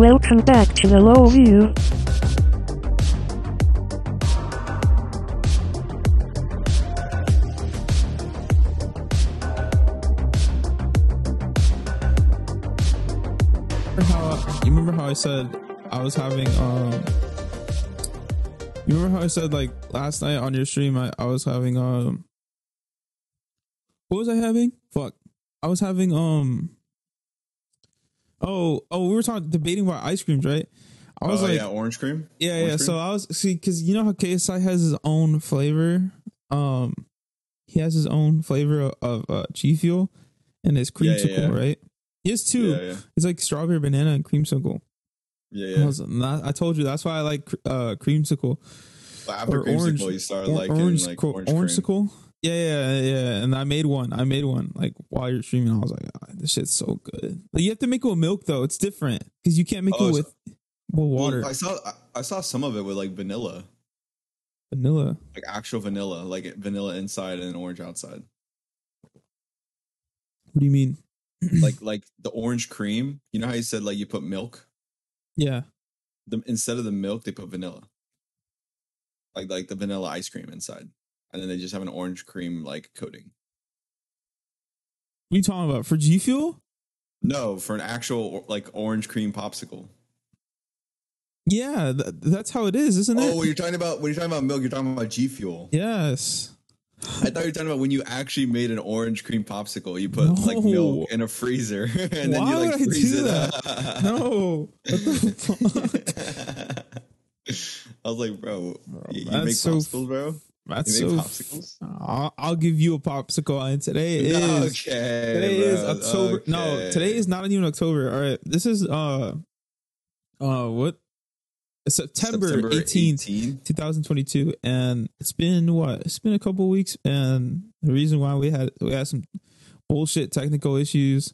Welcome back to the low view. how you remember how I said I was having um you remember how I said like last night on your stream I, I was having um what was I having? Fuck. I was having um Oh, oh, we were talking debating about ice creams, right? I was Oh, like yeah, orange cream. yeah, Orange yeah. cream? So I was see because you know how KSI has his own flavor. Um, he has his own flavor of, of uh, G Fuel and his Yeah, yeah, creamsicle, yeah. right? He has two. Yeah, yeah, It's like strawberry banana and creamsicle. yeah. I, yeah. was, that, I told you that's why I like uh, creamsicle after or creamsicle, orange. you start or- liking orange, like orange, cream. orangesicle. Yeah, yeah, yeah. And I made one. I made one like while you're streaming. I was like, ah, this shit's so good. But you have to make it with milk though. It's different because you can't make Oh, it with with water, Well, I saw I, I saw some of it with like vanilla, vanilla. like actual vanilla, like vanilla inside and orange outside. What do you mean? like like the orange cream. You know how you said like you put milk. yeah. The, instead of the milk, they put vanilla. Like like the vanilla ice cream inside, and then they just have an orange cream like coating. What are you talking about? For G Fuel? No, for an actual like orange cream popsicle. Yeah, th- that's how it is, isn't oh, it? Oh, when you're talking about when you're talking about milk, you're talking about G Fuel. yes. I thought you were talking about when you actually made an orange cream popsicle. You put like milk in a freezer and then you like would I freeze do it that? up. No. What the fuck? I was like, bro, you, you make so popsicles, bro? That's so. popsicles? I'll, I'll give you a popsicle, and today is okay. today is bro, October. No, today is not even October. All right, this is uh, uh, what? It's September eighteenth, 18th. 2022 and it's been what it's been a couple weeks and the reason why we had we had some bullshit technical issues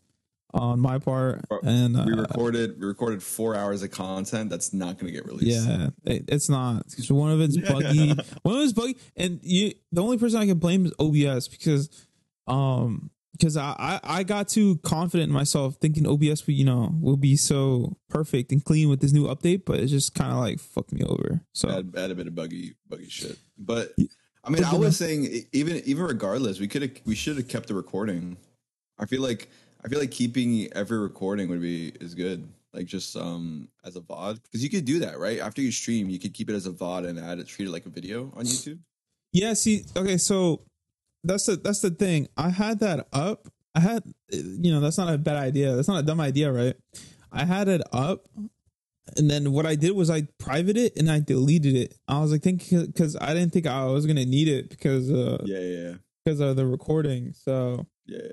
on my part and uh, We recorded we recorded four hours of content that's not going to get released. yeah it, it's not 'cause one of it's buggy one of it's buggy and you the only person i can blame is obs because um because I, I i got too confident in myself thinking obs will you know will be so perfect and clean with this new update but it just kind of like fucked me over so Add, add a bit of buggy buggy shit. But I mean, I was saying even even regardless, we could have we should have kept the recording. I feel like I feel like keeping every recording would be is good. Like just um as a VOD because you could do that right after you stream. You could keep it as a VOD and add it, treat it like a video on YouTube. Yeah, see, okay, so that's the that's the thing. I had that up. I had you know, that's not a bad idea. That's not a dumb idea, right? I had it up and then what I did was I private it and I deleted it. I was like thinking cuz I didn't think I was going to need it because uh Yeah, yeah, yeah. because of the recording. So yeah. yeah.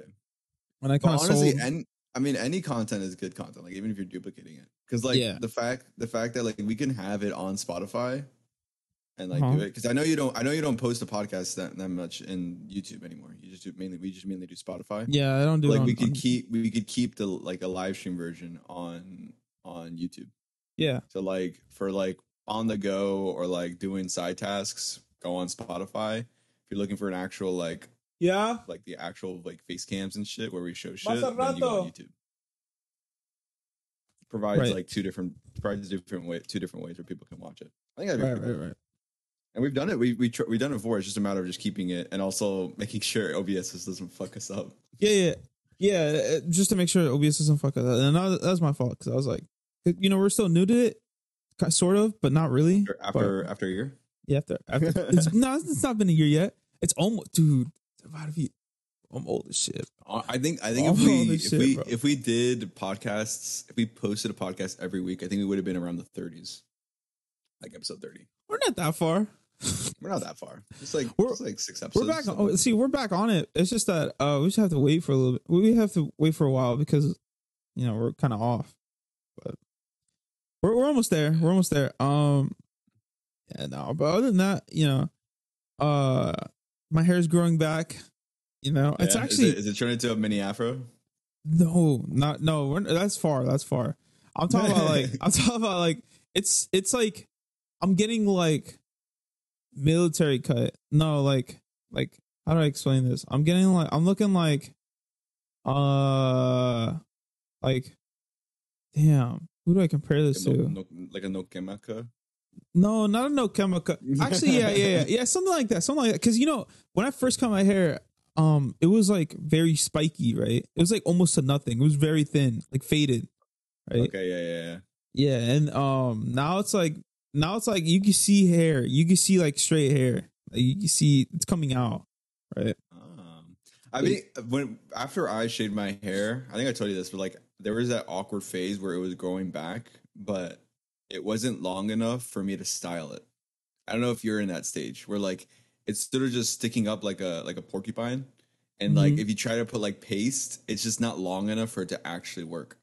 When I kind of honestly, sold and I mean, any content is good content. Like even if you're duplicating it, because like Yeah. the fact the fact that like we can have it on Spotify and like Uh-huh. do it because I know you don't I know you don't post a podcast that, that much in YouTube anymore. You just do mainly we just mainly do Spotify. yeah, I don't do it like on- we could on- keep we could keep the like a live stream version on on YouTube. Yeah. So like for like on the go or like doing side tasks, go on Spotify. If you're looking for an actual like Yeah. like the actual like face cams and shit where we show shit, then you go on YouTube. Provides Right. like two different provides different way two different ways where people can watch it. I think that'd be Right, right, right. And we've done it. We we tr- we've done it before. It's just a matter of just keeping it and also making sure OBS doesn't fuck us up. Yeah, yeah, yeah. uh, Just to make sure OBS doesn't fuck us up. And that, that was my fault because I was like, you know, we're still new to it, sort of, but not really. After after, after a year. Yeah, after after it's no, it's not been a year yet. It's almost, dude. It's about to be. I'm old as shit. I think I think All if we if shit, we bro. if we did podcasts, if we posted a podcast every week, I think we would have been around the 30s, like episode 30. We're not that far. We're not that far. It's like We're- it's like six episodes. We're back. On, oh, see, we're back on it. It's just that uh, we just have to wait for a little bit. We have to wait for a while because you know we're kind of off, but we're we're almost there. We're almost there. Um, yeah, no, but other than that, you know, uh, my hair is growing back. You know, it's actually is it, is it turned into a mini afro? No, not no. That's far. That's far. I'm talking about like I'm talking about like it's it's like I'm getting like military cut. No, like like how do I explain this? I'm getting like I'm looking like uh like damn Who do I compare this no, to? no, like a Nokemaka. No, not a no chemical. Actually, yeah, yeah, yeah, yeah, something like that, something like that. Because you know, when I first cut my hair, um, it was like very spiky, right? It was like almost to nothing. It was very thin, like faded, right? Okay, yeah, yeah, yeah. Yeah, and um, now it's like now it's like you can see hair, you can see like straight hair, like you can see it's coming out, right? Um, I mean, when after I shaved my hair, I think I told you this, but like there was that awkward phase where it was growing back, but it wasn't long enough for me to style it. I don't know if you're in that stage where like it's sort of just sticking up like a like a porcupine, and like Mhm. if you try to put like paste, it's just not long enough for it to actually work.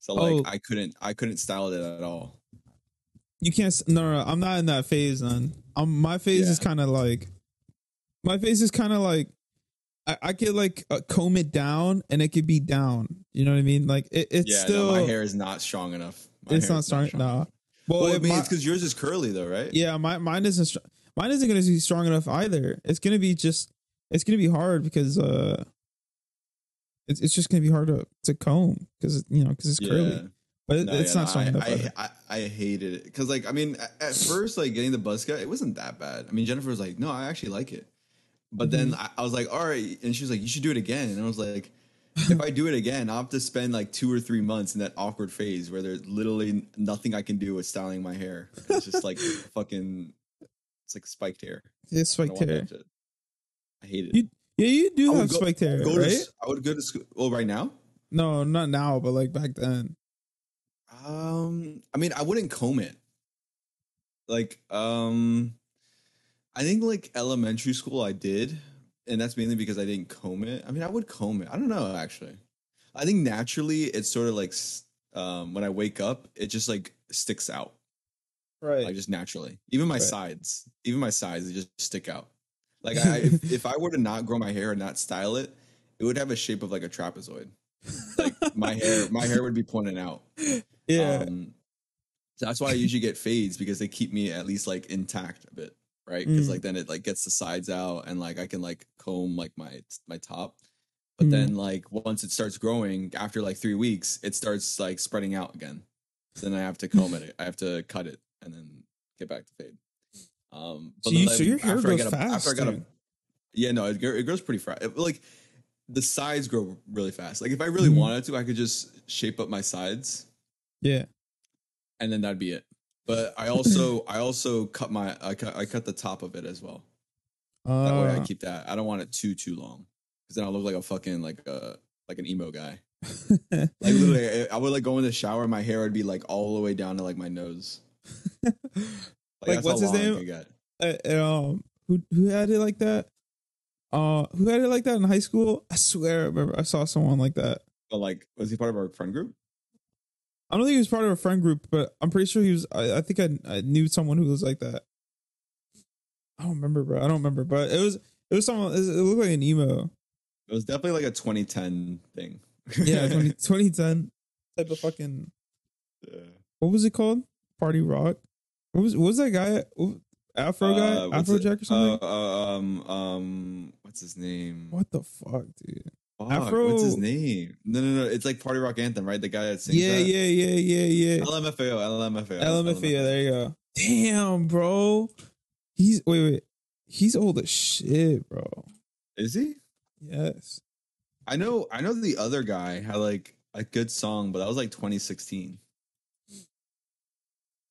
So like Oh. I couldn't I couldn't style it at all. You can't. No, no, I'm not in that phase. Then, um, my phase is kind of like, my phase is kind of like, I, I could like uh, comb it down, and it could be down. You know what I mean? Like it, it's yeah, still. no, my hair is not strong enough. My it's not is strong. Nah. enough. Well, Well, I it mean, mi- it's because yours is curly though, right? yeah, my mine isn't. Str- mine isn't going to be strong enough either. It's going to be just. It's going to be hard because uh, it's it's just going to be hard to to comb because you know because it's curly, but No, it's yeah, not no, strong I, enough. I. I, I hated it because, like, I mean, at, at first, like getting the buzz cut, it wasn't that bad. I mean, Jennifer was like, "No, I actually like it," but then Mm-hmm. I, I was like, "All right," and she was like, "You should do it again," and I was like, "If I do it again, I'll have to spend like two or three months in that awkward phase where there's literally nothing I can do with styling my hair. It's just like fucking, it's like spiked hair. it's I spiked don't hair. I hate it. You- Yeah, you do have go- spiked hair, Go to right? I would go to school. Well, right now. No, not now, but like back then. Um, I mean, I wouldn't comb it. Like, um, I think like elementary school I did, and that's mainly because I didn't comb it. I mean, I would comb it. I don't know actually. I think naturally it's sort of like um when I wake up, it just like sticks out, Right. like just naturally. Even my Right. sides, even my sides, they just stick out. Like I, if, if I were to not grow my hair and not style it, it would have a shape of like a trapezoid. Like my hair, my hair would be pointing out. yeah. Um, so that's why I usually get fades because they keep me at least like intact a bit, right? Because Mm. like then it like gets the sides out and like I can like comb like my my top. But Mm. then like once it starts growing after like three weeks, it starts like spreading out again. So then I have to comb it. I have to cut it and then get back to fade. Um, So then, you- like, so your hair grows a- fast, After I got a, yeah, no, it, it grows pretty fast. It- Like the sides grow really fast. Like if I really Mhm. wanted to, I could just shape up my sides Yeah. and then that'd be it. But I also I also cut my I cut I cut the top of it as well. That way I Uh, keep that. I don't want it too too long because then I'll look like a fucking like a like an emo guy. Like literally, I- I would like go in the shower, my hair would be like all the way down to like my nose. Like, Like, what's his name? uh, um, who who had it like that? Uh, who had it like that in high school? I swear, I remember I saw someone like that. But like, was he part of our friend group? I don't think he was part of a friend group, but I'm pretty sure he was. I, I think I, I knew someone who was like that. I don't remember, bro. I don't remember, but it was it was someone. It looked like an emo. It was definitely like a 2010 thing. Yeah, 20, 2010 type of fucking. Yeah. What was it called? Party Rock. What was what was that guy? Afro guy, Uh, Afro Jack or something. Uh, um, um, what's his name? what the fuck, dude? Fuck, Afro- What's his name? No, no, no. It's like Party Rock Anthem, right? The guy that sings Yeah, that? yeah, yeah, yeah, yeah. LMFAO, LMFAO. LMFAO. There you go. Damn, bro. He's wait, wait. He's old as shit, bro. Is he? Yes. I know. I know the other guy had like a good song, but that was like 2016.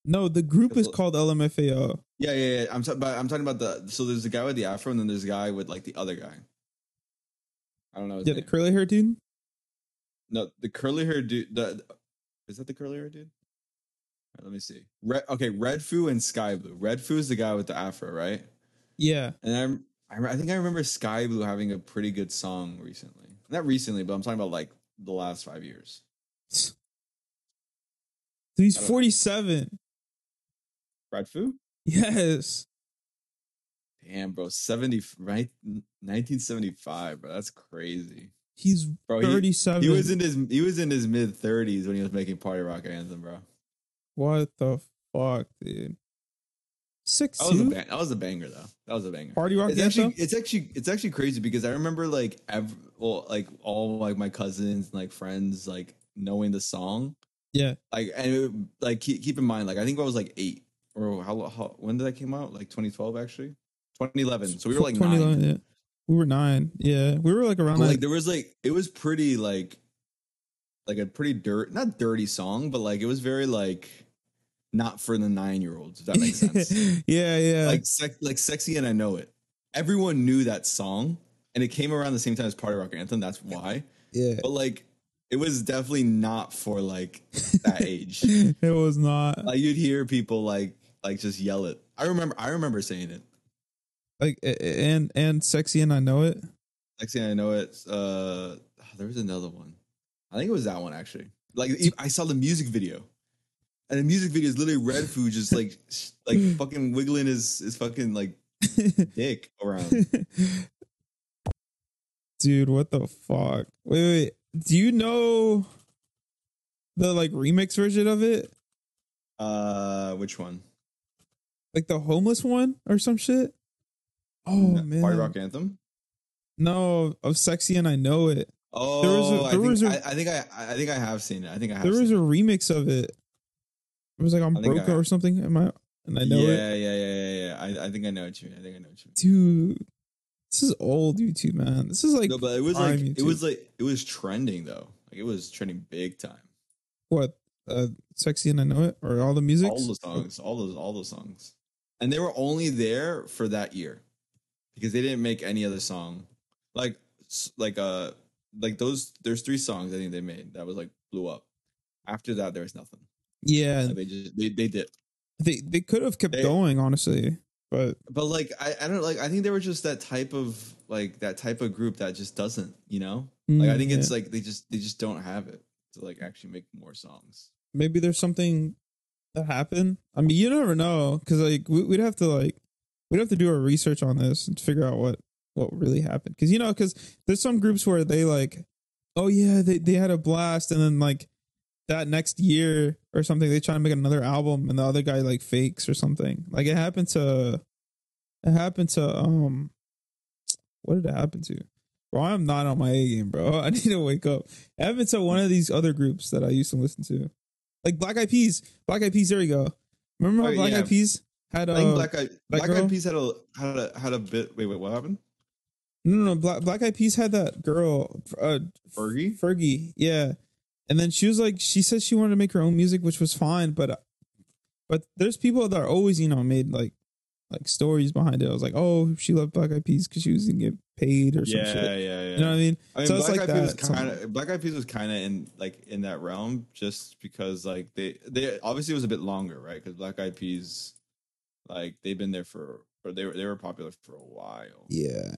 No, the group is called LMFAO. Yeah, yeah, yeah. I'm talking about. I'm talking about the. So there's the guy with the afro, and then there's a guy with like the other guy. I don't know. Yeah, the curly hair dude. no, the curly hair dude. The, is that the curly hair dude? Right, let me see. Red, okay, Red Foo and Sky Blue. Red Foo is the guy with the afro, right? Yeah. And I'm, I, I think I remember Sky Blue having a pretty good song recently. Not recently, but I'm talking about like the last five years. He's I don't know. 47. Red Foo? Yes. Damn, bro, 70, right? 1975, bro. That's crazy. He's Bro, he, 37. he was in his he was in his mid 30s when he was making Party Rock Anthem, bro. what the fuck, dude? Six That was a bang, that was a banger though. That was a banger. Party Rock It's Anthem? actually it's actually it's actually crazy because I remember like ev- well like all like my cousins and like friends like knowing the song Yeah. Like and it, like keep, keep in mind, like I think I was like eight or how, how when did that came out? Like 2012 actually, 2011. So we were like nine. 2011, yeah. We were nine. Yeah. We were like around But, like there was like it was pretty like like a pretty dirt not dirty song, but like it was very like not for the nine year olds. If that makes sense. yeah, yeah. like like sexy and I know it. Everyone knew that song, and it came around the same time as Party Rock Anthem. That's why. yeah. But like, it was definitely not for like that age. it was not like you'd hear people like like just yell it. I remember I remember saying it. Like and and sexy and I know it. Sexy and I know it. Uh, there was another one. I think it was that one actually. Like I saw the music video. And the music video is literally Red Foo just like like fucking wiggling his his fucking like dick around. Dude, what the fuck? Wait, wait. Do you know the like remix version of it? Uh, which one? Like the homeless one or some shit? Oh man. Party Rock Anthem. No, of sexy and I know it. Oh, There was a- there I, think, was a- I, I think I I think I have seen it. I think I have. There was a remix of it. It was like on I think Broca I- or something. Am I? And I know yeah, it. yeah, yeah, yeah, yeah. I, I think I know what you mean. I think I know what you mean. Dude, this is old YouTube, man. This is like no, but it was like it was like it was trending though. Like it was trending big time. what? Uh, sexy and I know it, or all the music. All the songs, all those, all those songs, and they were only there for that year because they didn't make any other song. Like, like uh, like those. There's three songs I think they made that was like blew up. After that, there was nothing. Yeah, Like, they just they they did. they they could have kept They- going, honestly, but but like I, I don't like I think they were just that type of like that type of group that just doesn't you know like I mm, think it's like they just they just don't have it to like actually make more songs. maybe there's something that happened. I mean, you never know because like we, we'd have to like we'd have to do our research on this and figure out what what really happened. Because you know, because there's some groups where they like, oh yeah, they they had a blast, and then like that next year or something, they try to make another album, and the other guy like fakes or something. Like it happened to it happened to um, what did it happen to? Bro, I'm not on my A game, bro. I need to wake up. It happened to one of these other groups that I used to listen to, like Black Eyed Peas. Black Eyed Peas. There you go. Remember Oh, Black yeah. Eyed Peas had a I think Black Eyed that Black? Eyed Peas had a had a had a bit. Wait, wait, what happened? no, no, no. Black Black Eyed Peas had that girl, uh, Fergie? Fergie, yeah. And then she was like, she said she wanted to make her own music, which was fine, but but there's people that are always, you know, made like like stories behind it. I was like, oh, she loved Black Eyed Peas because she was gonna get paid or some Yeah, shit. yeah, yeah. You know what I mean? I mean, so it's Black like Eyed Peas was that. kinda, Black Eyed Peas was kind of in like in that realm, just because like they they obviously it was a bit longer, right? Because Black Eyed Peas, like they've been there for or they were they were popular for a while, Yeah.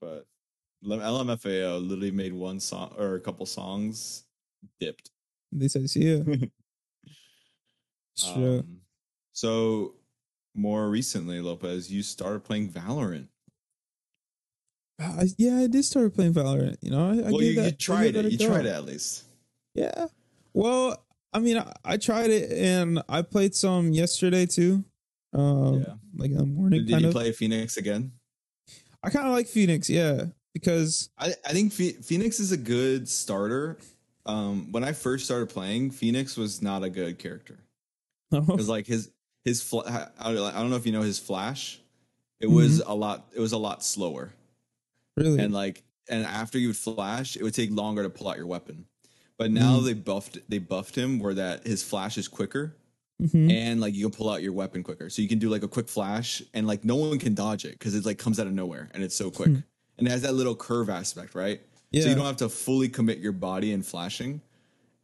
but LMFAO literally made one song or a couple songs, dipped. They said, yeah. Sure. Um, so more recently, Lopez, you started playing Valorant. I, yeah, I did start playing Valorant. You know, I, I well, gave you, that, you I tried it. You go. tried it at least. Yeah. Well, I mean, I, I tried it and I played some yesterday too. Um, Yeah. like in the morning. Did, did you of. play Phoenix again? I kind of like Phoenix, yeah, because I, I think Phoenix is a good starter. Um, when I first started playing, Phoenix was not a good character because like his his fl- I don't know if you know his flash. It was Mm-hmm. a lot. It was a lot slower, really, and like and after you would flash, it would take longer to pull out your weapon. But now Mm. they buffed they buffed him where that his flash is quicker Mhm. and like you can pull out your weapon quicker. So you can do like a quick flash and like no one can dodge it because it like comes out of nowhere and it's so quick. Hmm. And it has that little curve aspect, right? yeah, So you don't have to fully commit your body in flashing,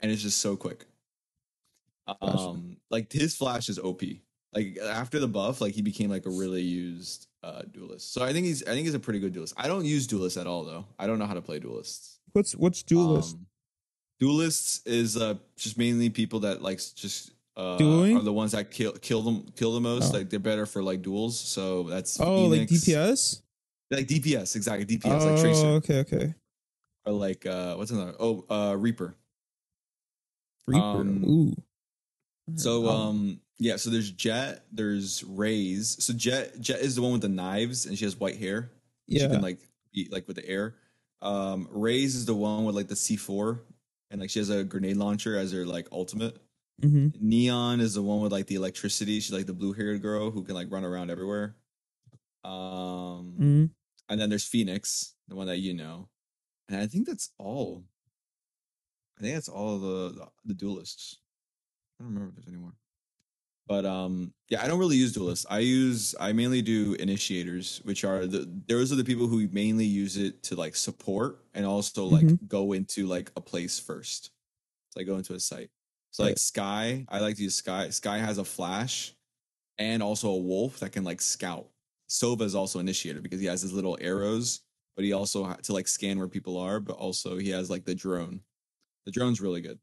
and it's just so quick. Gotcha. Um, like his flash is OP. Like after the buff, like he became like a really used uh duelist. So I think he's I think he's a pretty good duelist. I don't use duelists at all though. I don't know how to play duelists. what's what's duelist? Um, duelists is uh just mainly people that like just uh are the ones that kill kill them kill the most. Oh. Like they're better for like duels. So that's oh, like DPS. like DPS exactly DPS oh, like Tracer okay, okay. or like uh what's another oh uh Reaper. Reaper. Um, Ooh. So Oh. um yeah, so there's Jett, there's Raze. So Jett Jett is the one with the knives and she has white hair. Yeah. She can like eat like with the air. Um Raze is the one with like the C4 and like she has a grenade launcher as her like ultimate. Hmm Neon is the one with like the electricity. She's like the blue haired girl who can like run around everywhere. Um, hmm and then there's Phoenix, the one that you know, and I think that's all. I think that's all the the, the duelists. I don't remember if there's any more. But um, yeah, I don't really use duelists. I use I mainly do initiators, which are the those are the people who mainly use it to like support and also like Mhm. go into like a place first. So I go into a site. So like Skye, I like to use Skye. Skye has a flash and also a wolf that can like scout. Sova is also initiator because he has his little arrows, but he also ha- to like scan where people are, but also he has like the drone. The drone's really good.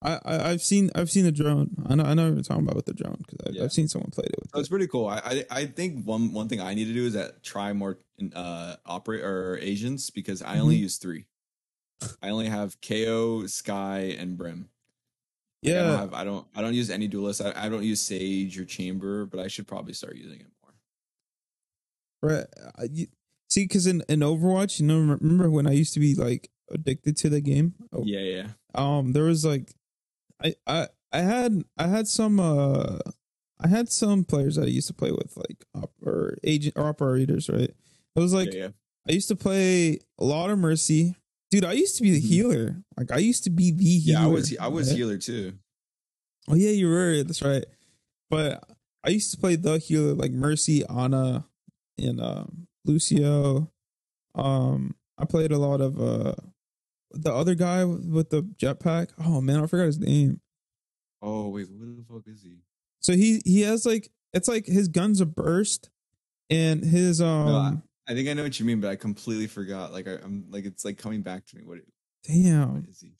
I, I I've seen I've seen the drone. I know I know what you're talking about with the drone because I've, Yeah. I've seen someone play it with. It's it. pretty cool. I, I I think one one thing I need to do is that try more uh operate or agents because I only Mhm. use three. I only have KO, Skye, and Brim. Like, I don't Yeah, have I don't I don't use any duelists. I, I don't use Sage or Chamber, but I should probably start using it more. right. I- you- see, because in in Overwatch, you know, remember when I used to be like addicted to the game? Oh, Yeah, yeah. um there was like I I I had I had some uh I had some players that I used to play with like op- or agent or operators, right? It was like yeah, yeah. I used to play a lot of Mercy. Dude, I used to be the Mhm. healer. Like I used to be the healer. Yeah, I was I was right? healer too. Oh yeah, you were. That's right. But I used to play the healer like Mercy, Ana, and um, Lucio. Um, I played a lot of uh the other guy with the jetpack. Oh man, I forgot his name. Oh wait, what the fuck is he? So he he has like it's like his guns a burst, and his um I think I know what you mean, but I completely forgot. Like I, I'm like it's like coming back to me. What, what damn, is he?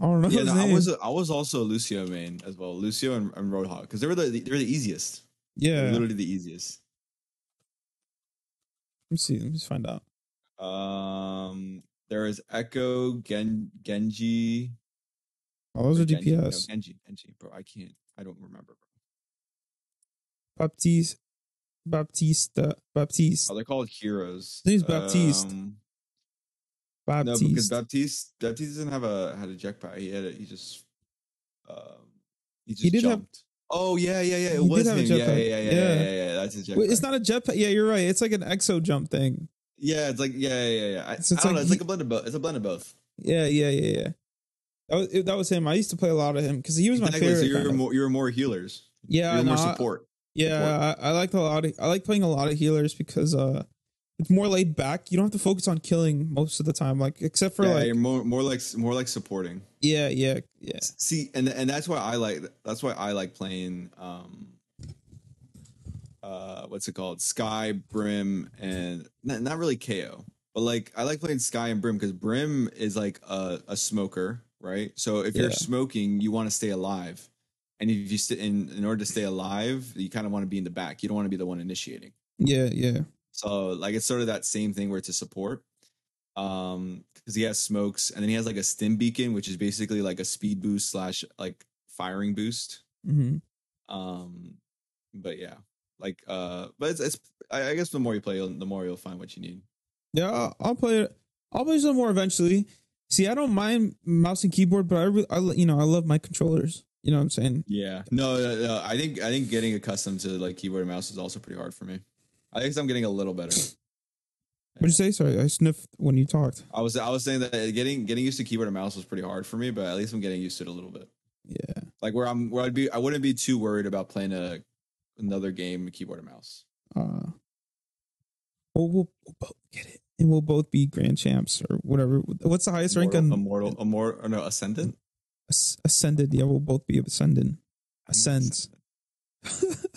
I don't know Yeah, no, I was I was also Lucio main as well. Lucio and, and Roadhog because they were the they were the easiest. Yeah. Literally the easiest. Let me see. Let me just find out. Um, there is Echo, Gen, Genji. Oh, those are Genji, no, DPS. Genji, Genji, bro. I can't. I don't remember. Baptiste, Baptista, Baptiste, Oh, they're called heroes. His name's Baptiste. Um, Baptiste. No, because Baptiste Baptiste doesn't have a had a jetpack. He had a, he just um he just did have- jumped. oh yeah, yeah, yeah. It He was have him. Yeah, yeah, jetpack. yeah, yeah, Yeah. yeah, yeah. That's his jetpack. Wait, it's not a jetpack. Yeah, you're right. It's like an exo jump thing. Yeah, it's like yeah, yeah, yeah. I, So it's I don't like know. It's he- like a blend of both. It's a blend of both. Yeah, yeah, yeah, yeah. That was that was him. I used to play a lot of him because he was my Exactly, so favorite. you were more you were more healers. yeah, you were no, more support. Yeah. I, I liked a lot. Of, I like playing a lot of healers because uh, it's more laid back. You don't have to focus on killing most of the time, like except for yeah, like you're more more like more like supporting. yeah, yeah, yeah. See, and and that's why I like that's why I like playing um uh what's it called? Skye, Brim, and not, not really KO. But like I like playing Skye and Brim because Brim is like a, a smoker, right? So if Yeah. you're smoking, you want to stay alive. And if you sit in in order to stay alive, you kind of want to be in the back. You don't want to be the one initiating. Yeah, yeah. So like it's sort of that same thing where it's a support. Um because he has smokes and then he has like a stim beacon, which is basically like a speed boost slash like firing boost. Mm-hmm. Um but yeah. Like uh but it's, it's I, I guess the more you play the more you'll find what you need. Yeah, I'll, I'll play it. I'll play some more eventually. See, I don't mind mouse and keyboard, but I, re- I, you know, I love my controllers. You know what I'm saying? Yeah. No, no, no, I think I think getting accustomed to like keyboard and mouse is also pretty hard for me. I guess I'm getting a little better. What'd you say? Sorry, I sniffed when you talked. I was I was saying that getting getting used to keyboard and mouse was pretty hard for me, but at least I'm getting used to it a little bit. Yeah. Like where I'm where I'd be I wouldn't be too worried about playing a another game with keyboard and mouse. Uh, well, we'll, we'll both get it, and we'll both be grand champs or whatever. What's the highest rank Immortal, on immortal, immortal, or no, ascendant. As- ascended? Yeah, we'll both be ascending. I Ascends.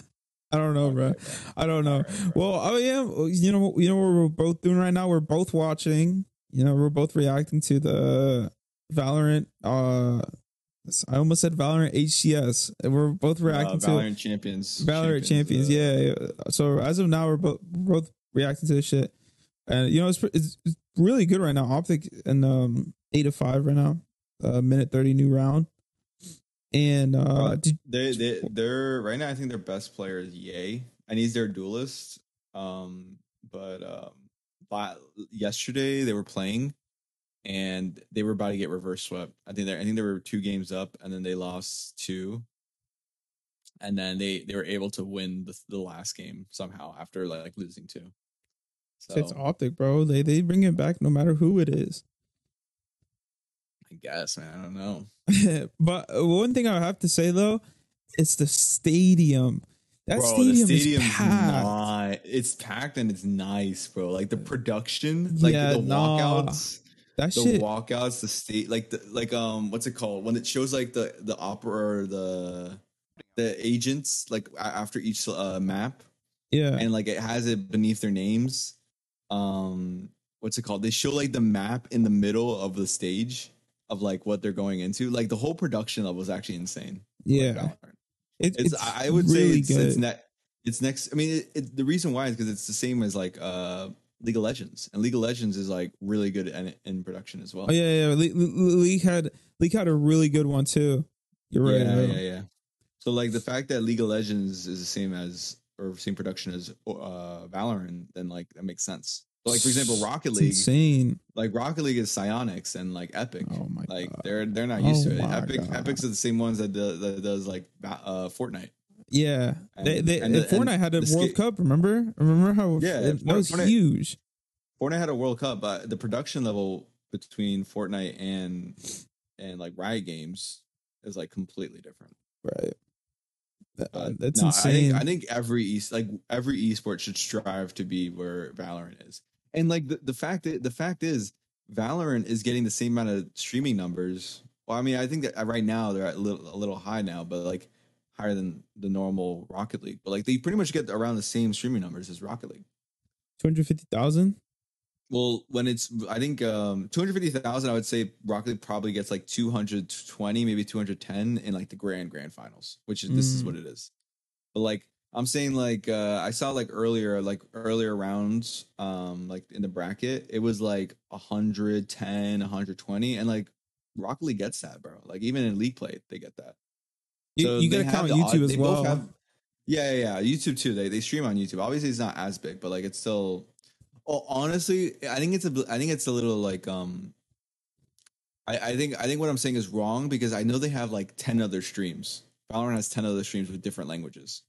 I don't know, bro. I don't know. Well, oh yeah, you know, you know what we're both doing right now. We're both watching. You know, we're both reacting to the Valorant. Uh, I almost said Valorant HCS. We're both reacting uh, to Valorant champions. Valorant champions. uh, yeah, yeah. So as of now, we're both we're both reacting to this shit, and you know it's it's, it's really good right now. Optic and um eight to five right now, uh, minute thirty new round, and uh, did, They they they're right now. I think their best player is Yay, and he's their duelist. Um, but um, but yesterday they were playing, and they were about to get reverse swept. I think they I think they were two games up, and then they lost two, and then they they were able to win the, the last game somehow after like, like losing two. So It's optic, bro. They they bring it back no matter who it is. I guess man, I don't know. but one thing I have to say though, it's the stadium. That bro, stadium, the stadium's is packed. ni- It's packed and it's nice, bro. Like the production, like Yeah, the nah. walkouts. That the shit. walkouts, the state, like the like um, what's it called when it shows like the the opera or the the agents like after each uh, map, yeah. and like it has it beneath their names. Um, what's it called? They show like the map in the middle of the stage of like what they're going into. Like the whole production level is actually insane. yeah. It, It's, it's, I would say it's, it's. It's next. I mean, it, it, the reason why is because it's the same as like uh League of Legends, and League of Legends is like really good in, in production as well. oh yeah, yeah. Le- Le- League had League had a really good one too. You're right. yeah, yeah, yeah. So like the fact that League of Legends is the same as or same production as uh Valorant, then like that makes sense. Like for example, Rocket It's League, insane. like Rocket League is Psyonix and like Epic. Oh my like god. they're they're not used Oh to it. Epic God. Epic's are the same ones that, do, that does like uh Fortnite. Yeah, they, And- they, and the- Fortnite and had a World ska- Cup. Remember? Remember how? Yeah, it, that was Fortnite- huge. Fortnite had a World Cup, but the production level between Fortnite and and like Riot Games is like completely different. Right. But that's no, I insane. think I think every e like every esport should strive to be where Valorant is. And like the, the fact that the fact is Valorant is getting the same amount of streaming numbers. Well, I mean, I think that uh, right now they're at a little, a little high now, but like higher than the normal Rocket League. But like they pretty much get around the same streaming numbers as Rocket League. Two hundred fifty thousand. Well, when it's I think um 250,000 I would say Rocket League probably gets like 220 maybe 210 in like the grand grand finals, which is this is Mm. what it is. But like I'm saying like uh I saw like earlier like earlier rounds um like in the bracket it was like 110 120 and like Rocket League gets that, bro. Like even in league play they get that. You, So you gotta count YouTube odd- as well. have- yeah, yeah, yeah. YouTube too. They they stream on YouTube. Obviously, it's not as big, but like it's still. Oh, honestly, I think it's a. I think it's a little like um. I I think I think what I'm saying is wrong because I know they have like ten other streams. Valorant has ten other streams with different languages.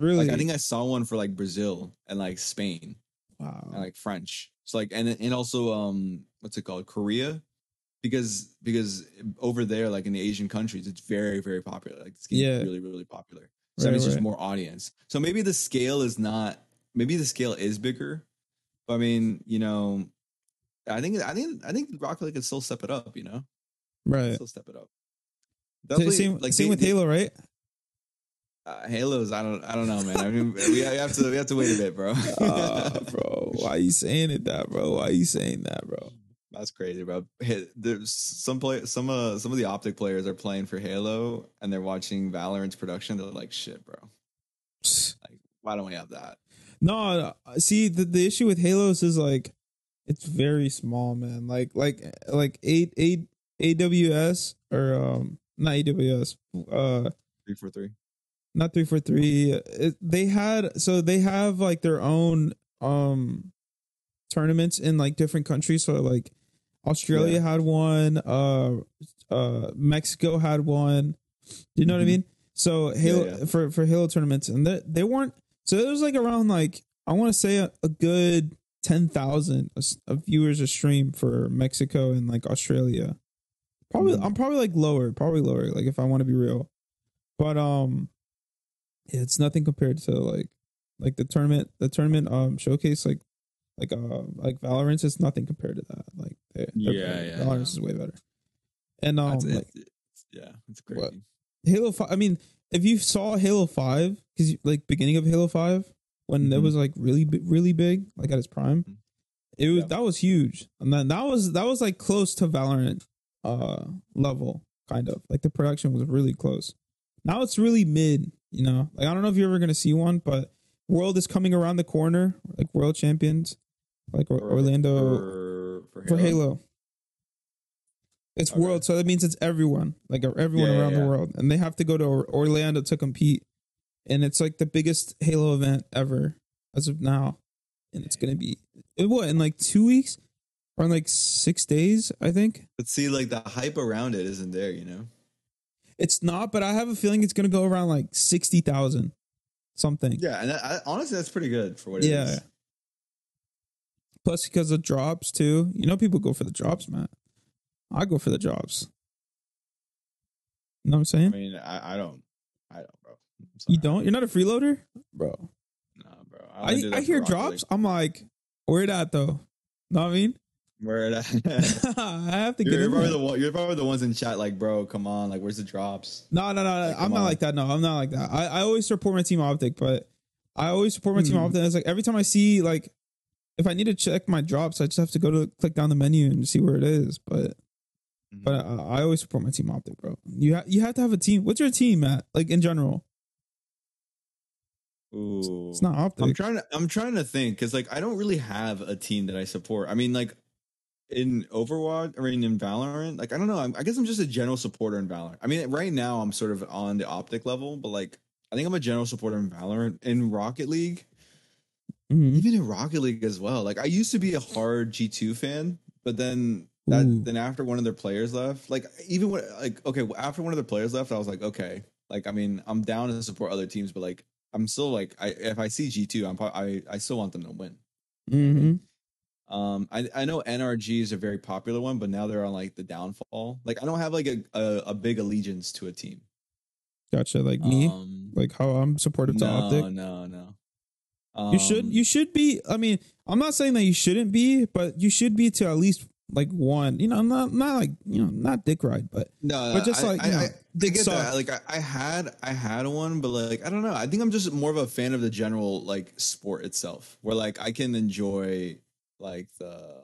Really? Like I think I saw one for like Brazil and like Spain wow. and like French. So like and and also um what's it called Korea, because because over there like in the Asian countries it's very very popular. Like it's getting Yeah. really really popular. So Right, it's just more audience. So maybe the scale is not. Maybe the scale is bigger, but I mean you know, I think I think I think Rocket League can still step it up. You know, right. still step it up. Definitely, same like same they- with Halo, right? Uh, Halos, I don't, I don't know, man. I mean, we have to, we have to wait a bit, bro. Ah, bro, why you saying it that, bro? Why you saying that, bro? That's crazy, bro. There's some play, some uh, some of the optic players are playing for Halo, and they're watching Valorant's production. They're like, "Shit, bro. Like, why don't we have that?" No, see the, the issue with Halos is like it's very small, man. Like like like eight eight AWS or um not AWS uh Three for three. Not three four three. It, they had so they have like their own um tournaments in like different countries. So like Australia Yeah. had one, uh uh Mexico had one. Do you know what I Mhm. mean? So Halo yeah. for for Halo tournaments, and they they weren't. So it was like around like I want to say a, a good ten thousand of viewers a stream for Mexico and like Australia. Probably Mhm. I'm probably like lower, probably lower. Like if I want to be real, but um, yeah, it's nothing compared to like like the tournament the tournament um showcase like like uh like Valorant is nothing compared to that. Like they, they're Yeah, better. yeah, Valorant yeah. is way better. And um, That's, like, it, it's, yeah, it's. What? Halo Five. I mean, if you saw Halo Five, because like beginning of Halo Five, when it Mhm. was like really, really big, like at its prime, Mhm. it was Yeah. that was huge, and then that was that was like close to Valorant uh level, kind of like the production was really close. Now it's really mid, you know. Like I don't know if you're ever gonna see one, but World is coming around the corner, like World Champions, like For- Orlando for, for for Halo. It's Okay. world, so that means it's everyone, like everyone Yeah, yeah, around yeah. the world, and they have to go to Orlando to compete, and it's like the biggest Halo event ever as of now, and it's gonna be it, what in like two weeks or in like six days, I think. But see, like the hype around it isn't there, you know. It's not, but I have a feeling it's gonna go around like sixty thousand something. Yeah, and I, I, honestly, that's pretty good for what it Yeah. is. Plus, because of drops too. You know, people go for the drops, man. I go for the drops. You know what I'm saying? I mean, I, I don't, I don't, bro. You don't? You're not a freeloader, bro. Nah, bro. only I, I hear drops. I'm like, where it at though? Know what I mean? Where at? I have to get you're in probably the one. You're probably the ones in chat, like, bro, come on, like, where's the drops? No, no, no. Like, I'm not on. like that. No, I'm not like that. I, I always support my team optic, but I always support my team Mhm. optic. It's like every time I see like if I need to check my drops, I just have to go to click down the menu and see where it is. But Mm-hmm. but I, I always support my team optic, bro. You ha- you have to have a team. What's your team, Matt? Like in general, Ooh, it's not optic. I'm trying to. I'm trying to think because, like, I don't really have a team that I support. I mean, like, in Overwatch, or mean, in Valorant, like, I don't know. I'm, I guess I'm just a general supporter in Valorant. I mean, right now, I'm sort of on the optic level, but like, I think I'm a general supporter in Valorant. In Rocket League, Mhm. even in Rocket League as well. Like I used to be a hard G two fan, but then that Ooh. then after one of their players left, like even when like okay, after one of their players left, I was like, okay, like I mean, I'm down to support other teams, but like I'm still like I if I see G two, I'm pro- I I still want them to win. Mhm. Um, I I know NRG is a very popular one, but now they're on like the downfall. Like I don't have like a a, a big allegiance to a team. Gotcha. Like me, Um, like how I'm supportive to no, optic. no, no. You should Um, you should be. I mean, I'm not saying that you shouldn't be, but you should be to at least like one. You know, not not like you know, not dick ride, but No, But just I- like, I, you know, I, dick get that. Like I, I had, I had one, but like I don't know. I think I'm just more of a fan of the general like sport itself, where like I can enjoy like the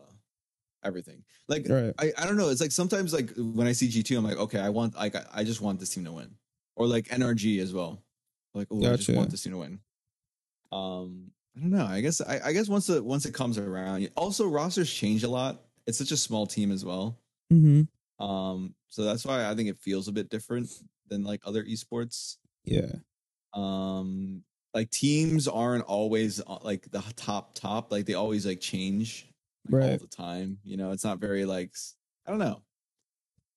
everything. Like right. I, I don't know. It's like sometimes like when I see G two, I'm like, okay, I want like I, just want this team to win, or like NRG as well. Like, oh, I just want this team to win. Um, I don't know. I guess I, I guess once it once it comes around, also rosters change a lot. It's such a small team as well. Mm-hmm. Um, so that's why I think it feels a bit different than like other esports. Yeah. Um, like teams aren't always uh, like the top top. Like they always like change like, all Right. the time. You know, it's not very like I don't know.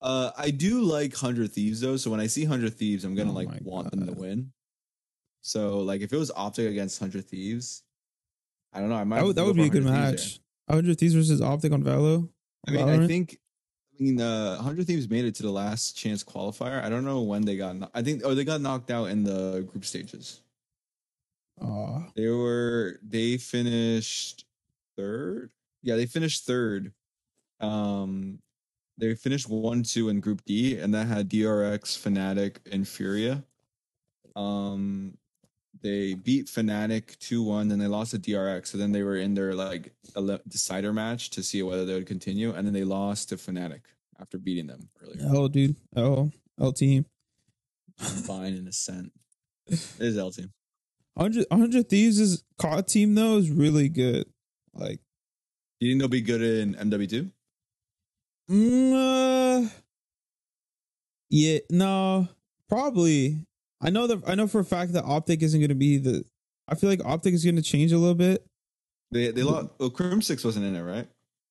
Uh, I do like Hundred Thieves though. So when I see Hundred Thieves, I'm gonna Oh like want them to win. So like if it was Optic against Hundred Thieves, I don't know. I might That would, that would be a good 100 Thieves match. 100 Thieves versus Optic on Valo. I mean, I think. I mean, uh, Hundred Thieves made it to the last chance qualifier. I don't know when they got. kno- I think. Oh, they got knocked out in the group stages. Aw. They were. They finished third. Yeah, they finished third. Um, they finished one two in Group D, and that had DRX, Fnatic, and Furia. Um, they beat Fnatic two one, then they lost to DRX. So then they were in their like ele- decider match to see whether they would continue, and then they lost to Fnatic after beating them earlier. Oh, dude. Oh, L team. Fine in ascent. It is L team. 100, 100 Thieves' is COD team, though, is really good. Like, You think they'll be good in MW two? mm, uh, yeah, no, probably. I know that I know for a fact that Optic isn't going to be the. I feel like Optic is going to change a little bit. They they lost. Well, Crimsix wasn't in it, right?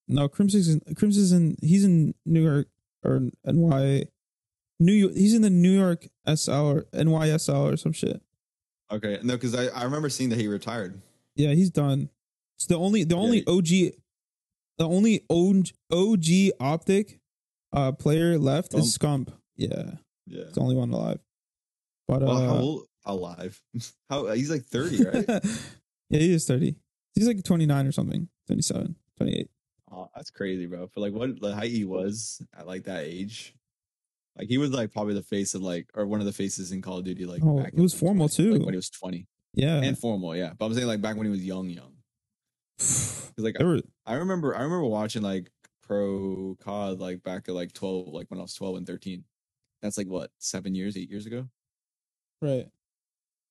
No, Crimson's in, Crimson's in. He's in New York or NY. New York. He's in the New York SL or NYSL or some shit. Okay, no, because I, I remember seeing that he retired. Yeah, he's done. It's the only the Yeah, only he- OG, the only OG, OG Optic, uh, player left is Scump. Yeah, Yeah. it's the only one alive. But Well, uh, how old? Alive? How he's like thirty, right? yeah, he is thirty. He's like twenty nine or something. 27, 28. oh, that's crazy, bro. For like what the height he was at like that age, like he was like probably the face of like or one of the faces in Call of Duty. Like Oh, back it was formal 20 too. like when he was twenty Yeah, and formal, yeah. But I'm saying like back when he was young, young. 'Cause, like there were I remember, I remember watching like pro COD like back at like twelve, like when I was twelve and thirteen. That's like what seven years, eight years ago. right.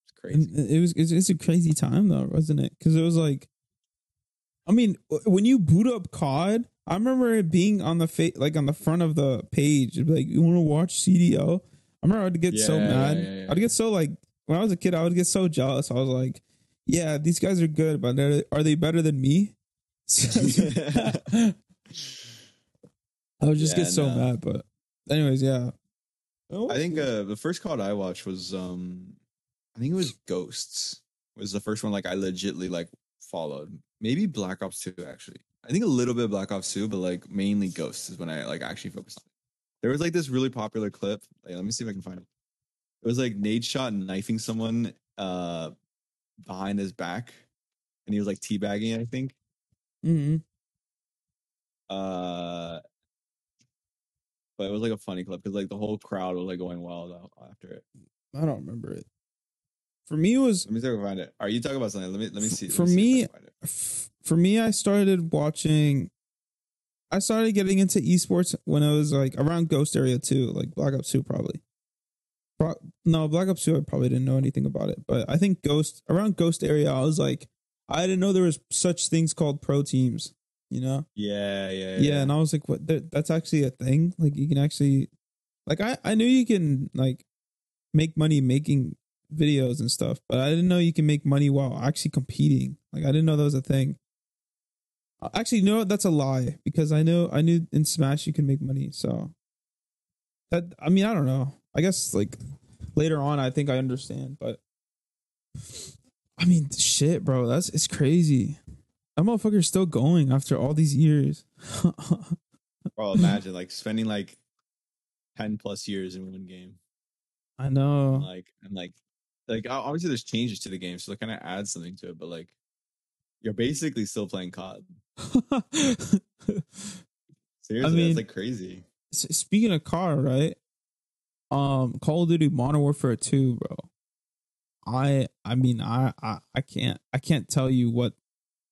It's crazy. And it was it's, it's a crazy time though, wasn't it? Because it was like, I mean, when you boot up COD, I remember it being on the fa- like on the front of the page. It'd be like, you want to watch CDO? I remember I'd get so Yeah, yeah, mad. yeah, yeah. I'd get so like when I was a kid, I would get so jealous. I was like, yeah, these guys are good, but they're- they better than me? I would just Yeah, get so no. mad. But anyways, yeah. I think uh, the first COD I watched was um I think it was Ghosts. Was the first one like I legitly like followed. Maybe Black Ops 2 actually. I think a little bit of Black Ops 2, but like mainly Ghosts is when I like actually focused on it. There was like this really popular clip. Like, let me see if I can find it. It was like Nadeshot knifing someone uh behind his back and he was like teabagging, I think. hmm Uh but it was like a funny clip because like the whole crowd was like going wild after it. I don't remember it. For me, it was Let me see if I can find it. Are you talking about something? Let me let me see. let For see if I me- can find it. f- for me. I started watching. I started getting into esports when I was like around Ghost area 2, like Black Ops Two probably. Pro- no, Black Ops Two. I probably didn't know anything about it, but I think Ghost around Ghost area. I was like, I didn't know there was such things called pro teams. You know. yeah, yeah, yeah. yeah and i was like what that, that's actually a thing like you can actually like i i knew you can like make money making videos and stuff but i didn't know you can make money while actually competing like i didn't know that was a thing actually no that's a lie because i know i knew in smash you can make money so that i mean i don't know i guess like later on i think i understand but i mean shit bro that's it's crazy that motherfucker's still going after all these years Bro, imagine like spending like ten plus years in one game. I know. Like and like like obviously there's changes to the game, so it kind of adds something to it. But like you're basically still playing COD. Seriously, mean- that's like crazy. Speaking of car, right? Um, Call of Duty Modern Warfare 2, bro. I I mean I, I I can't I can't tell you what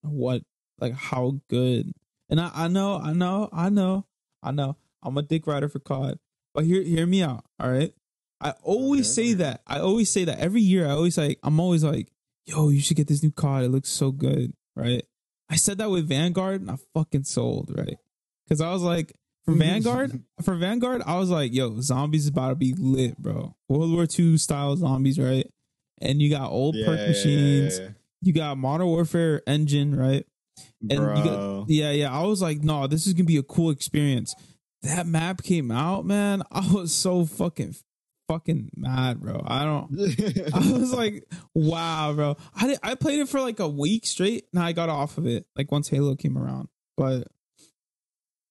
what like how good and I I know I know I know I know I'm a dick rider for COD but hear hear me out all right I always Okay. say that I always say that every year I always like I'm always like yo you should get this new COD it looks so good right I said that with Vanguard and I fucking sold right because I was like for mm-hmm. Vanguard for Vanguard I was like yo zombies is about to be lit bro World War II style zombies right and you got old Yeah, perk yeah, machines yeah, you got Modern Warfare engine, right? And you got- Yeah, yeah. I was like, no, this is gonna be a cool experience. That map came out, man. I was so fucking, fucking mad, bro. I don't. I was like, wow, bro. I did, I played it for like a week straight, and I got off of it. Like once Halo came around, but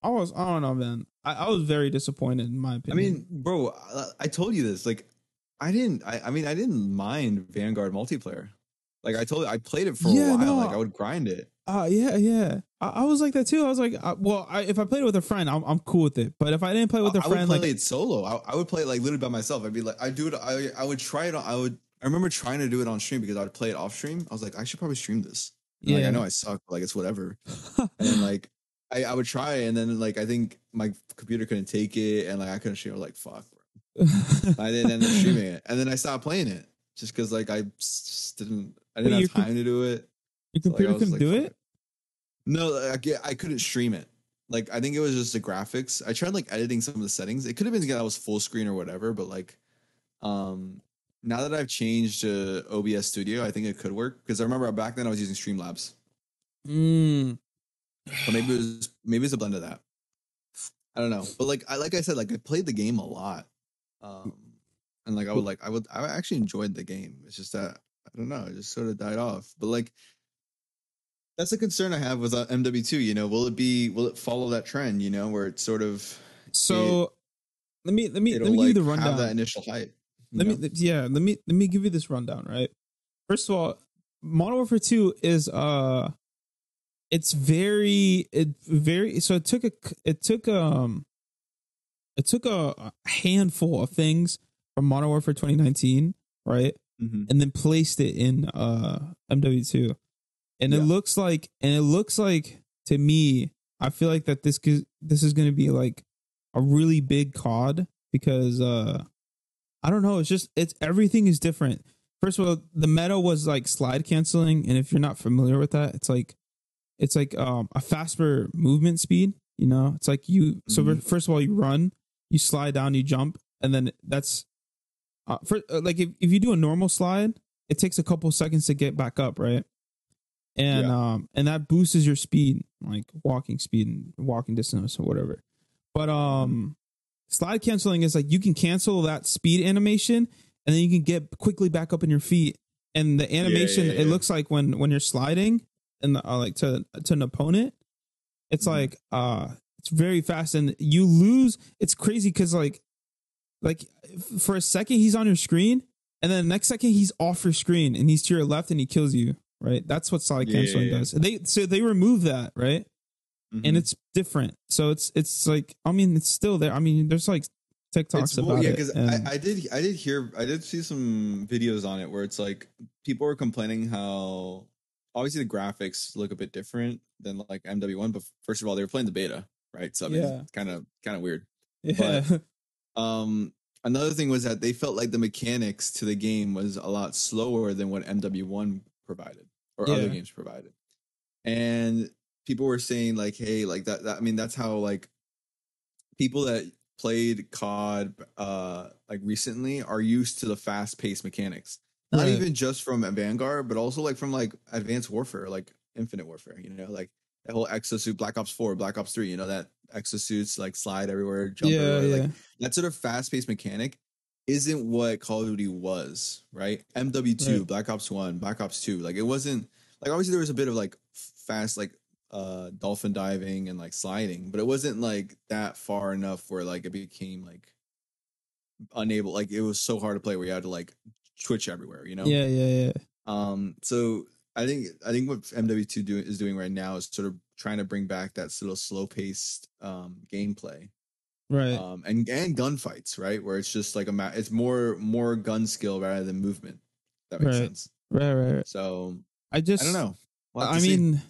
I was, I don't know, man. I, I was very disappointed in my opinion. I mean, bro, I, I told you this. Like, I didn't. I, I mean, I didn't mind Vanguard multiplayer. Like I told you, I played it for Yeah, a while. no. Like I would grind it. Uh, yeah, yeah. I, I was like that too. I was like, uh, well, I, if I played it with a friend, I'm, I'm cool with it. But if I didn't play with a I would friend, play like, it solo. I, I would play it like literally by myself. I'd be like, I do it. I I would try it. On, I would. I remember trying to do it on stream because I would play it off stream. I was like, I should probably stream this. And, Like Yeah. I know I suck. But, like it's whatever. And then like I, I would try, and then like I think my computer couldn't take it, and like I couldn't stream. I was like, fuck. Bro. I didn't end up streaming it, and then I stopped playing it just because like I s- didn't. I didn't Wait, have com- time to do it. Your So, like, computer couldn't like, do it. No, I, I couldn't stream it. Like I think it was just the graphics. I tried like editing some of the settings. It could have been that I was full screen or whatever, but like, um, now that I've changed to OBS Studio, I think it could work because I remember back then I was using Streamlabs, Mm. but maybe it was maybe it's a blend of that. I don't know, but like I like I said, like I played the game a lot, um, and like I would like I would I actually enjoyed the game. It's just that I don't know, it just sort of died off. But like that's a concern I have with uh, MW2. You know, will it be will it follow that trend? You know, where it's sort of So let me let me let me like give you the have rundown. that initial hype. let know? me yeah let me let me give you this rundown. Right. First of all, Modern Warfare Two is uh, it's very it very so it took a it took um it took a, a handful of things from Modern Warfare 2019, right? Mhm. and then placed it in uh MW2. And it looks like and it looks like to me, I feel like that this this is going to be like a really big COD because uh I don't know, it's just it's everything is different. First of all, the meta was like slide canceling and if you're not familiar with that, it's like it's like um a faster movement speed, you know? It's like you so Mhm. first of all you run, you slide down, you jump and then that's uh, for uh, like if, if you do a normal slide, it takes a couple seconds to get back up, right? And Yeah. um and that boosts your speed, like walking speed and walking distance or whatever. But um, slide canceling is like you can cancel that speed animation, and then you can get quickly back up in your feet. And the animation, yeah, it yeah. looks like when when you're sliding and uh, like to to an opponent, it's Mhm. like uh it's very fast and you lose. It's crazy because like like for a second he's on your screen and then the next second he's off your screen and he's to your left and he kills you. Right, that's what slide Yeah, canceling yeah. does. They so they remove that right Mhm. and it's different. So it's it's like I mean it's still there. I mean there's like TikToks It's about well, yeah, it. because I, I did I did hear I did see some videos on it where it's like people were complaining how obviously the graphics look a bit different than like MW1, but first of all they were playing the beta, right? So I mean, Yeah. it's kind of kind of weird. yeah, Um, another thing was that they felt like the mechanics to the game was a lot slower than what MW1 provided or other games provided. And people were saying like, hey, like that, that I mean, that's how like people that played COD uh like recently are used to the fast paced mechanics. Not Right. even just from Vanguard, but also like from like Advanced Warfare, like Infinite Warfare, you know, like that whole exosuit, Black Ops 4, Black Ops 3, you know, that exosuits like slide everywhere, jump yeah, everywhere. yeah. Like that sort of fast paced mechanic isn't what Call of Duty was, right? MW2, Right. Black Ops 1, Black Ops 2. Like it wasn't like obviously there was a bit of like fast like uh dolphin diving and like sliding, but it wasn't like that far enough where like it became like unable like it was so hard to play where you had to like twitch everywhere, you know? yeah, yeah, yeah. Um, so I think I think what MW2 do, is doing right now is sort of trying to bring back that sort of slow paced um, gameplay Right. um, and and gunfights, right? Where it's just like a ma- it's more more gun skill rather than movement. That makes Right. sense. right, right, right. So I just I don't know. We'll I to see. mean,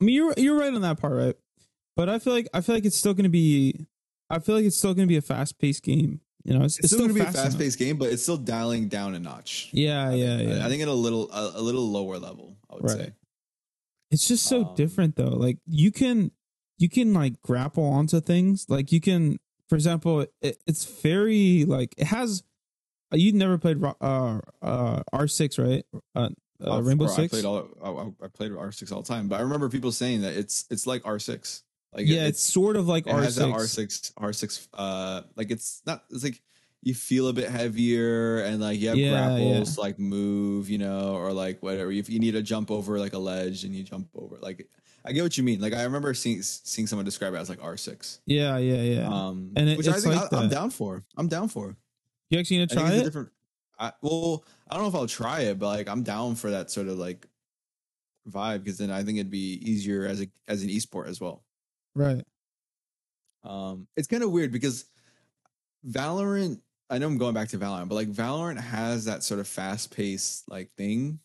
I mean, you're you're right on that part, right? But I feel like I feel like it's still going to be. I feel like it's still going to be a fast paced game. You know, it's, it's, still, going to be a fast paced game, but it's still dialing down a notch. Yeah, I yeah, think. Yeah. I think at a little a, a little lower level. I would Right. say. it's just so um, different though. Like you can you can like grapple onto things. Like you can, for example, it, it's very like it has. You never played uh uh R six right? Uh, uh Uh, Rainbow bro, Six. I played all I, I played R six all the time, but I remember people saying that it's it's like R six. Like yeah, it's, sort of like it R has that six. R six R six. Uh, like it's not. It's like you feel a bit heavier and like you have Yeah, grapples yeah. like move, you know, or like whatever. If you need to jump over like a ledge and you jump over, like I get what you mean. Like I remember seeing seeing someone describe it as like R six. Yeah, yeah, yeah. Um, And it- which I think like I, I'm down for. I'm down for. you actually gonna try it? different. I, well, I don't know if I'll try it, but like I'm down for that sort of like vibe because then I think it'd be easier as a as an esport as well. Right. Um, it's kind of weird because Valorant. I know I'm going back to Valorant, but like Valorant has that sort of fast paced like thing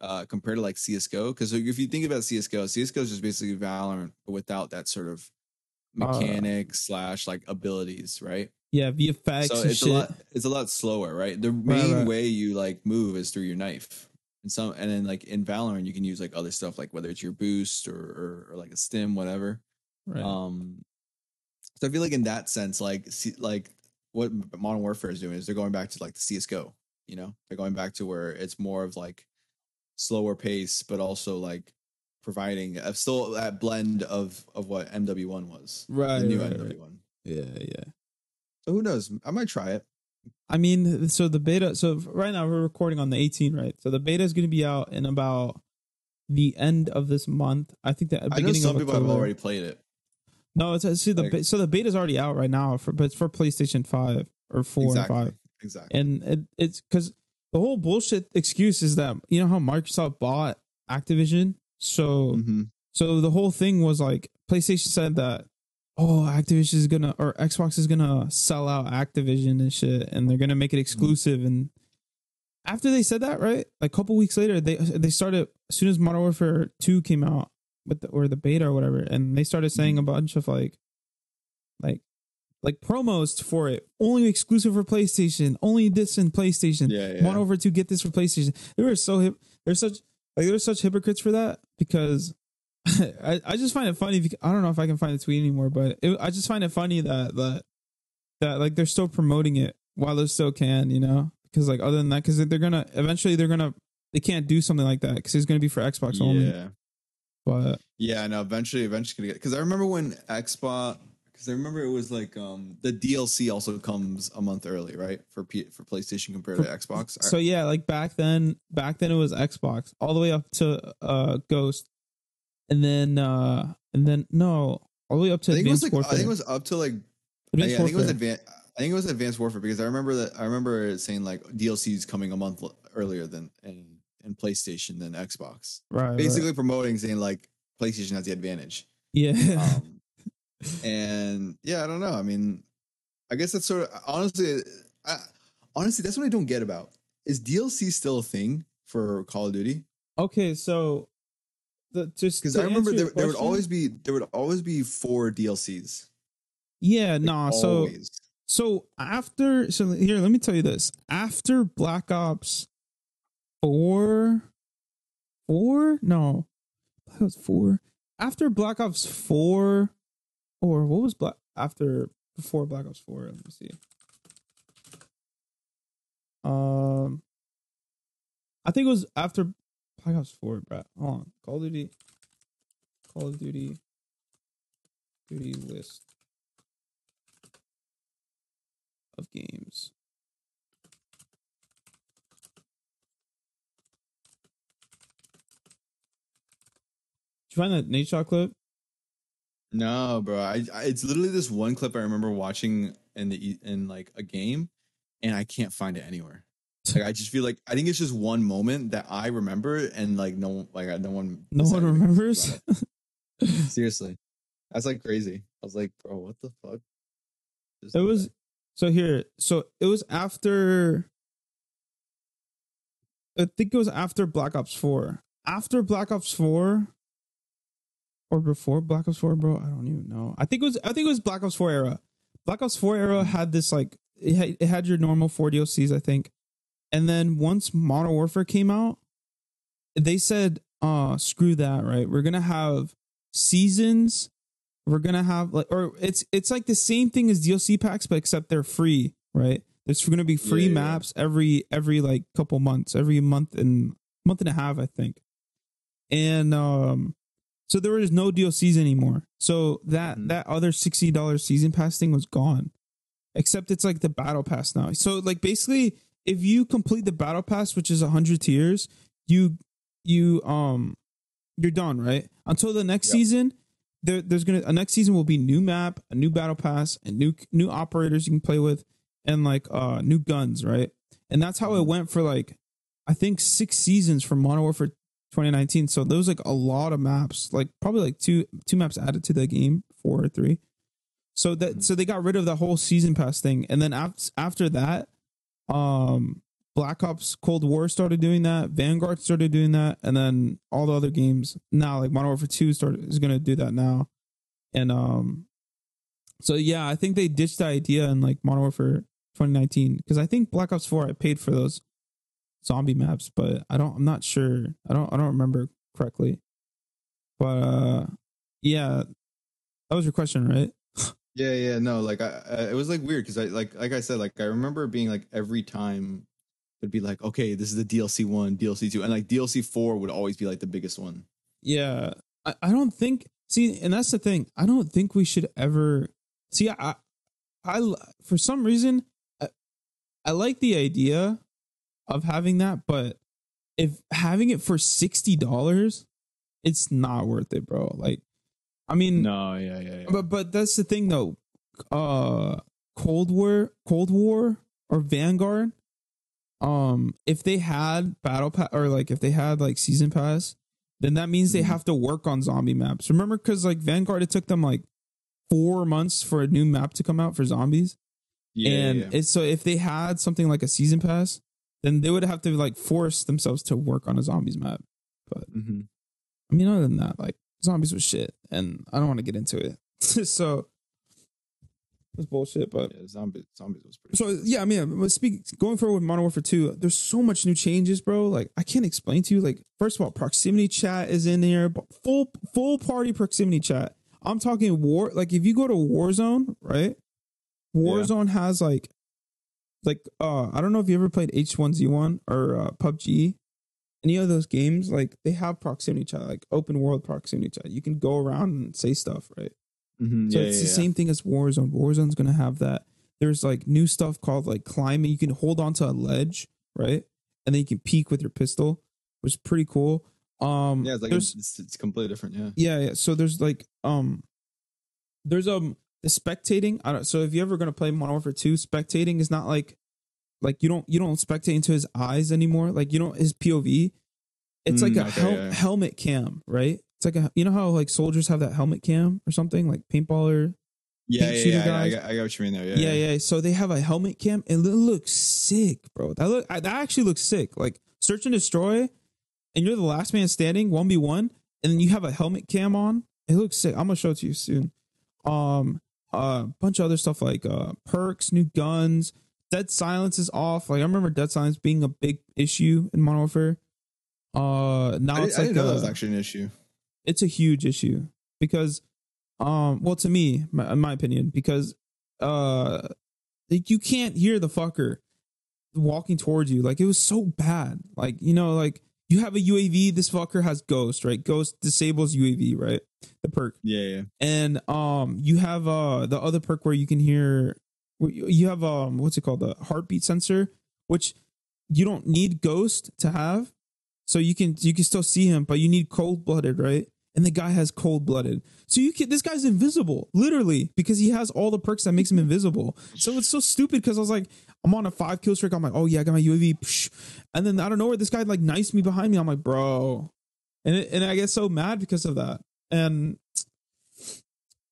uh, compared to like CS:GO. Because if you think about CS:GO, CS:GO is just basically Valorant but without that sort of Uh, mechanic slash like abilities, right? Yeah, VFX so it's shit. a lot it's a lot slower right the Right, main right. way you like move is through your knife and some and then like in valorant you can use like other stuff like whether it's your boost or or, or like a stim whatever right. um so i feel like in that sense like see, like what modern warfare is doing is they're going back to like the csgo you know they're going back to where it's more of like slower pace but also like providing a still that blend of of what mw1 was right. the new right, right. mw1 Yeah, yeah. so who knows i might try it I mean, so the beta. So right now we're recording on the 18, right? So the beta is going to be out in about the end of this month. I think that uh, i know beginning some of people have already played it No, it's see the like- so the beta's already out right now for but it's for PlayStation Five or Four exactly and Five, exactly and it, it's because the whole bullshit excuse is that you know how Microsoft bought Activision, so hmm so the whole thing was like PlayStation said that oh Activision is gonna or Xbox is gonna sell out Activision and shit, and they're gonna make it exclusive. And after they said that, right, like a couple weeks later, they they started as soon as Modern Warfare Two came out, with the, or the beta or whatever, and they started saying a bunch of like, like. Like promos for it, only exclusive for PlayStation, only this in PlayStation. Yeah, yeah. Modern Warfare 2 get this for PlayStation. They were so hip. They're such like they're such hypocrites for that because I, I just find it funny. Because, I don't know if I can find the tweet anymore, but it, I just find it funny that that that like they're still promoting it while they still can, you know? Because like other than that, because they're gonna eventually they're gonna they can't do something like that because it's to be for Xbox only. Yeah. But Yeah, no, eventually, eventually gonna get because I remember when Xbox because I remember it was like um the DLC also comes a month early, right? For P, for PlayStation compared to Xbox. so yeah, like back then, back then it was Xbox all the way up to uh Ghost, and then uh and then no, all the way up to I think it was like Warfare. I think it was up to like Advanced yeah, I think it was advanced. I think it was Advanced Warfare because I remember that I remember it saying like DLCs coming a month earlier than in, in PlayStation than Xbox. right, right. Basically promoting saying like PlayStation has the advantage. yeah. Um, and yeah, I don't know. I mean, I guess that's sort of honestly, I, honestly, that's what I don't get about. Is DLC still a thing for Call of Duty? okay, so the just Because I remember there, there would always be there would always be four DLCs. yeah, Like, nah. So. So after, so here, let me tell you this. After Black Ops four, four, no, Black Ops four. After Black Ops four, or what was Black after before Black Ops four? Let me see. Um, I think it was after Black Ops four, bro. Hold on, Call of Duty, Call of Duty, Duty list of games. Did you find that Nadeshot clip? No, bro. I, I it's literally this one clip I remember watching in the in like a game, and I can't find it anywhere. Like I just feel like I think it's just one moment that I remember, and like no, like no one, No one remembers. Seriously, that's like crazy. I was like, bro, what the fuck? Just It was so here. So it was after. I think it was after Black Ops Four. After Black Ops Four, or before Black Ops Four, bro. I don't even know. I think it was. I think it was Black Ops Four era. Black Ops Four era had this like it had, it had your normal four DLCs, I think, and then once Modern Warfare came out, they said, "Uh, screw that! Right, we're gonna have seasons we're gonna have like or it's it's like the same thing as DLC packs, but except they're free, right? There's gonna be free Yeah, yeah. maps every every like couple months, every month and month and a half, I think. And um so there was no DLCs anymore. So that Mhm. that other sixty dollars season pass thing was gone. Except it's like the battle pass now. So like basically if you complete the battle pass, which is hundred tiers, you you um you're done, right? Until the next Yep. season, there, there's gonna a next season will be new map, a new battle pass, and new new operators you can play with, and like uh new guns, right? And that's how it went for like I think six seasons for Modern Warfare 2019. So there was like a lot of maps, like probably like two two maps added to the game, four or three. So that so they got rid of the whole season pass thing, and then after after that, um, Black Ops Cold War started doing that, Vanguard started doing that, and then all the other games. Now, like Modern Warfare Two, started is gonna do that now, and um, so yeah, I think they ditched the idea in like Modern Warfare 2019 because I think Black Ops Four I paid for those zombie maps, but I don't, I'm not sure, I don't, I don't remember correctly, but uh, yeah, that was your question, right? Yeah, yeah, no, like I, I it was like weird because I like like I said, like I remember being like every time it'd be like, okay, this is the DLC one, DLC two, and like DLC four would always be like the biggest one. Yeah, I, I don't think. See, and that's the thing. I don't think we should ever see. I, I, for some reason, I, I like the idea of having that, but if having it for sixty dollars, it's not worth it, bro. Like, I mean, No, yeah, yeah, yeah. but but that's the thing though. Uh Cold War, Cold War or Vanguard. Um, if they had battle pass or like if they had like season pass, then that means they Mhm. have to work on zombie maps. Remember, because like Vanguard, it took them like four months for a new map to come out for zombies. yeah, and yeah. it's so if they had something like a season pass, then they would have to like force themselves to work on a zombies map. Mhm. I mean, other than that, like zombies was shit, and I don't want to get into it. so it's bullshit. But yeah, zombies, zombies was pretty. so yeah, I mean, but speak going forward with Modern Warfare Two. There's so much new changes, bro. Like I can't explain to you. Like first of all, proximity chat is in there, but full full party proximity chat. I'm talking war. Like if you go to Warzone, right? Warzone has like, like uh, I don't know if you ever played H1Z1 or uh, PUBG. any of those games, like they have proximity chat, like open world proximity chat. You can go around and say stuff, right? Mhm, So yeah, it's yeah, the yeah. same thing as Warzone. Warzone's gonna have that. There's like new stuff called like climbing. You can hold onto a ledge, right? And then you can peek with your pistol, which is pretty cool. Um Yeah, it's like it's, it's completely different. Yeah. yeah, yeah. So there's like um there's um spectating. I don't so if you're ever gonna play Modern Warfare 2, spectating is not like like you don't you don't spectate into his eyes anymore. Like you don't his POV. It's like Mm, a okay, hel- yeah. helmet cam, right? It's like a you know how like soldiers have that helmet cam or something like paintballer. Yeah, Pink yeah, yeah. I, I, got, I got what you mean there. Yeah, Yeah, yeah. So they have a helmet cam and it looks sick, bro. That look that actually looks sick. Like search and destroy, and you're the last man standing, one v one, and then you have a helmet cam on. It looks sick. I'm gonna show it to you soon. Um, a bunch of other stuff like uh perks, new guns. Dead silence is off. Like I remember dead silence being a big issue in Modern Warfare. Uh, now I, it's I like didn't know that was actually an issue. it's a huge issue because um well to me my, in my opinion because uh like you can't hear the fucker walking towards you like it was so bad like you know like you have a uav this fucker has ghost right ghost disables uav right the perk. Yeah, yeah. and um you have uh the other perk where you can hear you you have um what's it called? The heartbeat sensor which you don't need ghost to have. So you can you can still see him but you need cold blooded right? And the guy has cold blooded so you can this guy's invisible literally because he has all the perks that makes him invisible. So it's so stupid because i was like i'm on a five kill streak. I'm like oh yeah i got my uav and then I don't know where this guy like knifes me behind me. I'm like bro. And it, and i get so mad because of that and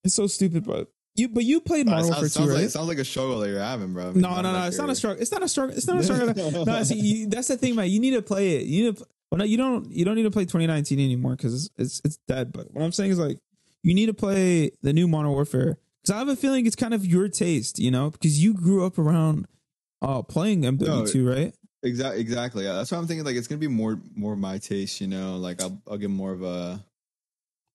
it's so stupid, but you but you played Uh, Warfare sounds, 2, sounds right? like, sounds like a struggle that you're having, bro. I mean, no, no, no. like It's not a struggle. It's not a struggle. It's not a struggle. no, see, you, that's the thing, man. You need to play it. You need to. Well, no, you don't. You don't need to play 2019 anymore because it's, it's it's dead. But what I'm saying is like you need to play the new Modern Warfare because I have a feeling it's kind of your taste, you know, because you grew up around uh playing MW2, right? Exactly, exactly. Yeah, that's why I'm thinking. Like, it's gonna be more, more my taste. You know, like I'll, I'll get more of a,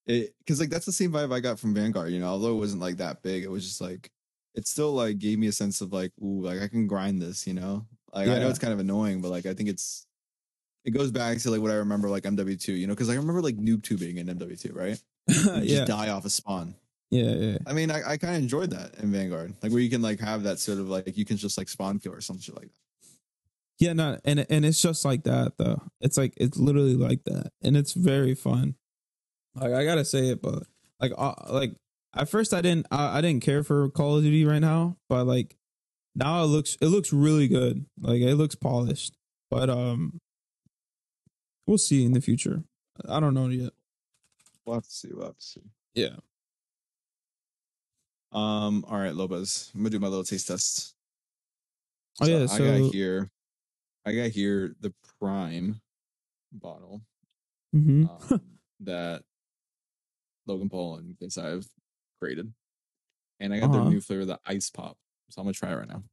it because like that's the same vibe I got from Vanguard. You know, although it wasn't like that big, it was just like, it still like gave me a sense of like, ooh, like I can grind this. You know, like I know it's kind of annoying, but like I think it's, it goes back to like what I remember like MW2. You know, because I remember like noob tubing in MW2, right? Yeah, just die off a spawn. yeah, yeah. I mean, I, I kind of enjoyed that in Vanguard, like where you can like have that sort of like you can just like spawn kill or something like that. Yeah, no, and and it's just like that though. It's like it's literally like that, and it's very fun. Like I gotta say it, but like uh, like at first I didn't I, I didn't care for Call of Duty right now, but like now it looks it looks really good. Like it looks polished, but um, we'll see in the future. I don't know yet. We'll have to see. We'll have to see. Yeah. Um. All right, Lopez. I'm gonna do my little taste test. Oh yeah. I got here. I got here the prime bottle Mm-hmm. um, that Logan Paul and KSI have created, and I got Uh-huh. their new flavor, the ice pop. So I'm gonna try it right now.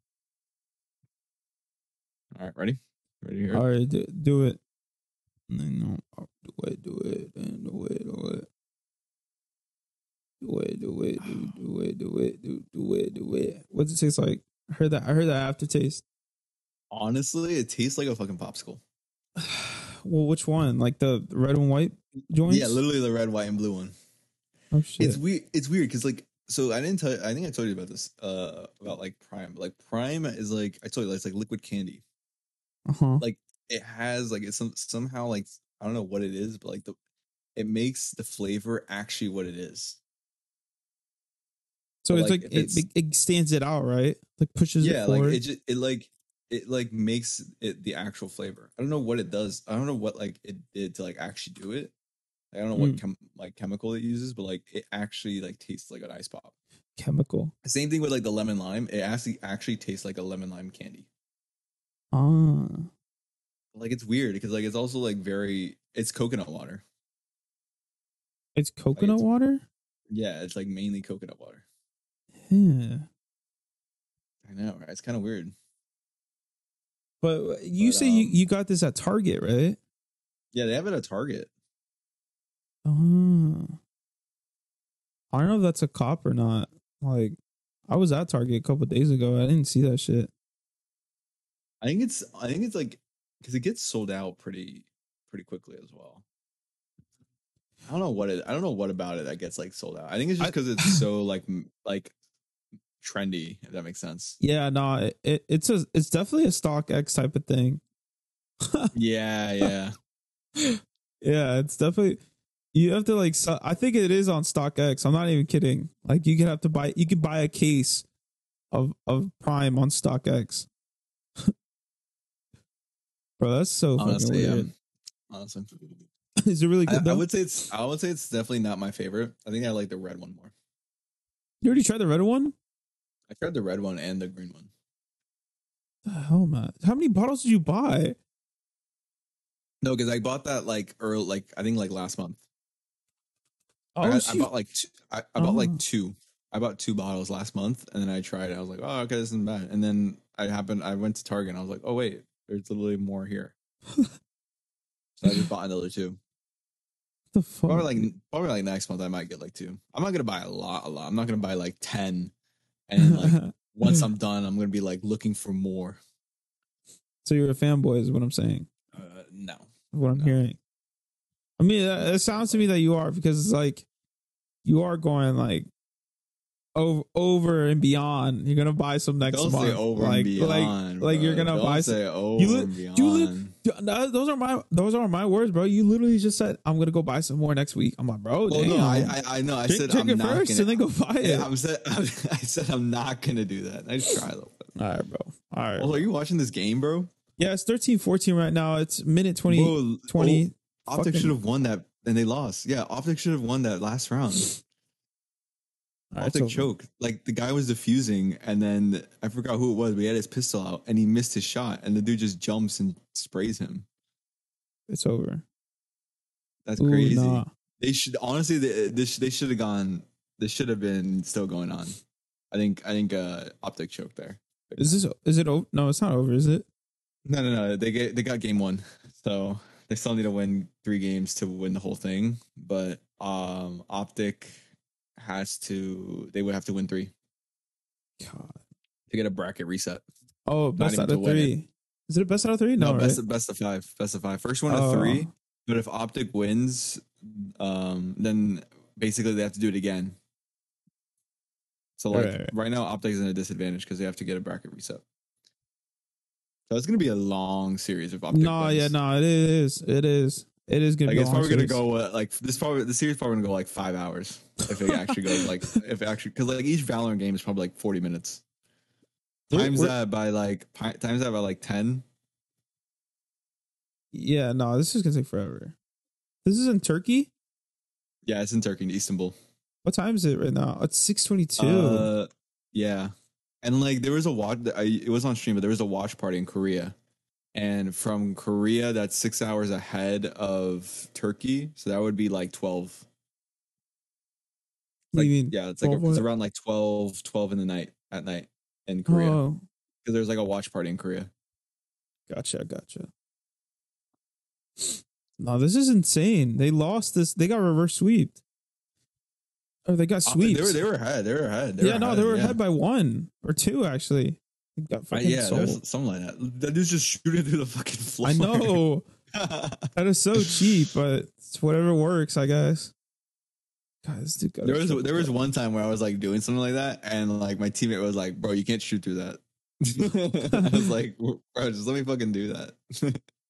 All right, ready? Ready here? all right, do, do it. No, do it, do it, and do it, do it. Do it, do it, do, do it, do it, do, do it, do it. What's it taste like? I heard that. I heard that aftertaste. Honestly, it tastes like a fucking popsicle. well, which one? Like the red and white joints? Yeah, literally the red, white, and blue one. Oh shit! It's weird. It's weird because like so I didn't tell. You, I think I told you about this. Uh, about like Prime. Like Prime is like I told you it's like liquid candy. uh huh. Like it has like it's some somehow like I don't know what it is, but like the it makes the flavor actually what it is. So but, it's like, like, it, it's- it stands it out, right? Like pushes yeah, it like it just it like it like makes it the actual flavor. I don't know what it does. I don't know what like it did to like actually do it. I don't know what Mm. chem- like chemical it uses, but like it actually like tastes like an ice pop. Chemical. Same thing with like the lemon lime. It actually actually tastes like a lemon lime candy. Ah. Like it's weird because like it's also like very it's coconut water. It's coconut it's- water. Yeah, it's like mainly coconut water. Yeah. I know, right? It's kind of weird. But you But, say you, um, you got this at Target, right? Yeah, they have it at Target. Oh. I don't know if that's a cop or not. Like, I was at Target a couple days ago. I didn't see that shit. I think it's I think it's like because it gets sold out pretty pretty quickly as well. I don't know what it. I don't know what about it that gets like sold out. I think it's just because it's so like like trendy. If that makes sense. Yeah, no, it, it it's a it's definitely a StockX type of thing. Yeah, yeah. Yeah, it's definitely you have to like. su- I think it is on StockX. I'm not even kidding. Like you could have to buy. You could buy a case of of Prime on StockX. Bro, that's so fucking Honestly, yeah. Honestly, Is it really good I though? would say it's. I would say it's definitely not my favorite. I think I like the red one more. you already tried the red one? I tried the red one and the green one. The hell, man! How many bottles did you buy? No, because I bought that like early, like I think like last month. Oh, I, got- I bought like two, I, I bought Oh. like two. I bought two bottles last month, and then I tried it. I was like, oh, okay, this isn't bad. And then I happened. I went to Target, and I was like, oh wait, there's literally more here. so I just bought another two. the fuck? Probably like probably like next month, I might get like two. I'm not gonna buy a lot, a lot. I'm not gonna buy like ten, and like once I'm done, I'm gonna be like looking for more. so you're a fanboy, is what I'm saying. Uh, no, what I'm No. hearing. I mean, it, sounds to me that you are because it's like you are going like over over and beyond. You're gonna buy some next don't month. say over like, and beyond. like you're gonna Don't buy say some- over li- and you beyond. li- those are my those are my words, bro. You literally just said I'm gonna go buy some more next week. I'm like, bro, Well, no, I, I, I know. I said I'm not first gonna, and then go buy it. Yeah, I'm said, I said I'm not gonna do that. I just try a little bit. All right, bro. All right. Well, are you watching this game, bro? yeah, it's 13 14 right now. It's minute 20 Bro, 20. oh, Optic should have won that, and they lost. Yeah, Optic should have won that last round. Right, Optic so- choked. Like the guy was defusing, and then I forgot who it was. But he had his pistol out, and he missed his shot, and the dude just jumps and sprays him. It's over. That's Ooh, crazy. nah. They should honestly. They, this they should have gone. This should have been still going on. I think. I think. uh Optic choke there. Is this is it over? No, it's not over, is it? No, no, no. They get they got game one, so they still need to win three games to win the whole thing. But um, Optic has to. They would have to win three God. to get a bracket reset. Oh, best out of three. Is it a best out of three? No, right? best best of five. Best of five. First one of Oh. three. But if Optic wins, um, then basically they have to do it again. So like Right, right. right now, Optic's in a disadvantage because they have to get a bracket reset. So it's gonna be a long series of Optic. no, yeah, no, it is. It is. It is gonna Like be. it's probably gonna go uh, like this. Probably the series probably gonna go like five hours if it actually goes like if it actually because like each Valorant game is probably like forty minutes. Times that by like pi- times that by like ten. Yeah, no, this is gonna take forever. This is in Turkey. Yeah, it's in Turkey, in Istanbul. What time is it right now? It's six twenty two. Uh, yeah, and like there was a watch. I, it was on stream, but there was a watch party in Korea, and from Korea, that's six hours ahead of Turkey, so that would be like twelve. What Like, do you mean? yeah, it's like 12 it's around like 12, 12 in the night at night in Korea because Oh, there's like a watch party in Korea. gotcha, gotcha. No, this is insane. They lost this. They got reverse sweeped. Or they got Uh, sweeps. They were they were ahead. They were ahead. They yeah, no, they were yeah. ahead by one or two actually. Got Uh, yeah, there's something like that. That dude's just shooting through the fucking floor. I know that is so cheap, but it's whatever works, I guess. God, this dude got there was there was one time where I was like doing something like that, and like my teammate was like, "Bro, you can't shoot through that." I was like, "Bro, just let me fucking do that."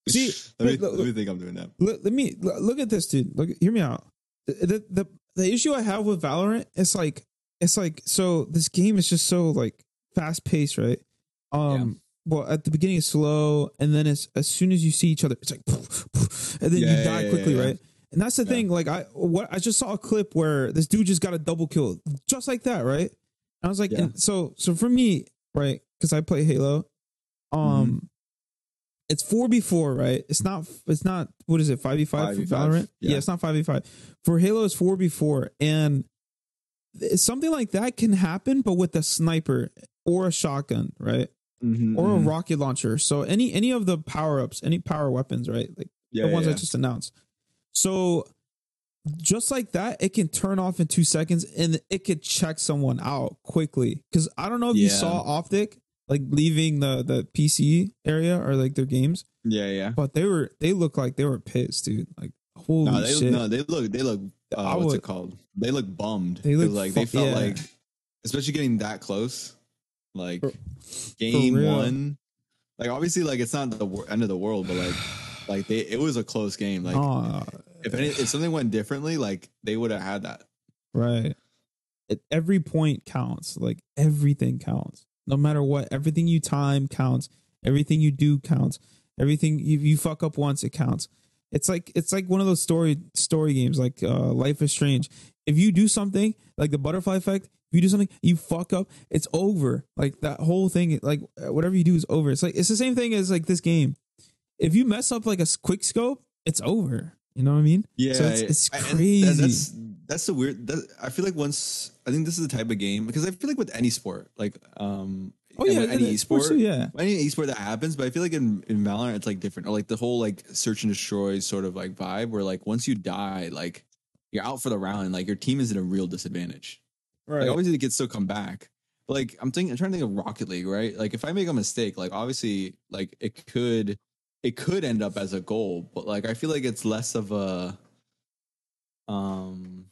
See, let me look, let me think I'm doing that. Look, let me look, look at this, dude. Look, hear me out. The, the the the issue I have with Valorant is like it's like so this game is just so like fast paced, right? Um, well, at the beginning it's slow, and then it's as soon as you see each other, it's like, poof, poof, and then Yeah, you die yeah, quickly, yeah, yeah. right? And that's the Yeah. thing. Like I what I just saw a clip where this dude just got a double kill, just like that, right? And I was like, Yeah. and so so for me, right? Because I play Halo, um. Mm-hmm. It's four v four, right? It's not. It's not. What is it? Five v five for 5v5, Valorant. Yeah. yeah. it's not five v five. For Halo, it's four v four, and something like that can happen, but with a sniper or a shotgun, right? Mm-hmm, Or a rocket launcher. So any any of the power ups, any power weapons, right? Like yeah, the ones yeah, I just announced. So just like that, it can turn off in two seconds and it could check someone out quickly. Because I don't know if you saw Optic. Like leaving the the PC area or like their games, Yeah, yeah. but they were they look like they were pissed, dude. Like holy No, they shit. no, they look they look uh, what's would- it called? They look bummed. They look like fu- they felt yeah. like especially getting that close. Like For- game real. one. Like obviously like it's not the end of the world, but like like they it was a close game. Like Aw, if any if something went differently, like they would have had that. right. It, every point counts. Like everything counts. No matter what, everything you time counts. Everything you do counts. Everything you, you fuck up once, it counts. It's like it's like one of those story story games, like uh, Life is Strange. If you do something like the butterfly effect, if you do something, you fuck up, it's over. Like that whole thing, like whatever you do is over. It's like it's the same thing as like this game. If you mess up like a quick scope, it's over. You know what I mean? Yeah, So it's, it's crazy. that- that's that's the weird. That, I feel like once I think this is the type of game because I feel like with any sport, like um, oh yeah, any yeah, esport, yeah. any esport that happens. But I feel like in in Valorant it's like different, or like the whole like search and destroy sort of like vibe, where like once you die, like you're out for the round, like your team is in a real disadvantage. Right. Like obviously it gets still come back. But like I'm thinking I'm trying to think of Rocket League, right? Like if I make a mistake, like obviously like it could it could end up as a goal, but like I feel like it's less of a um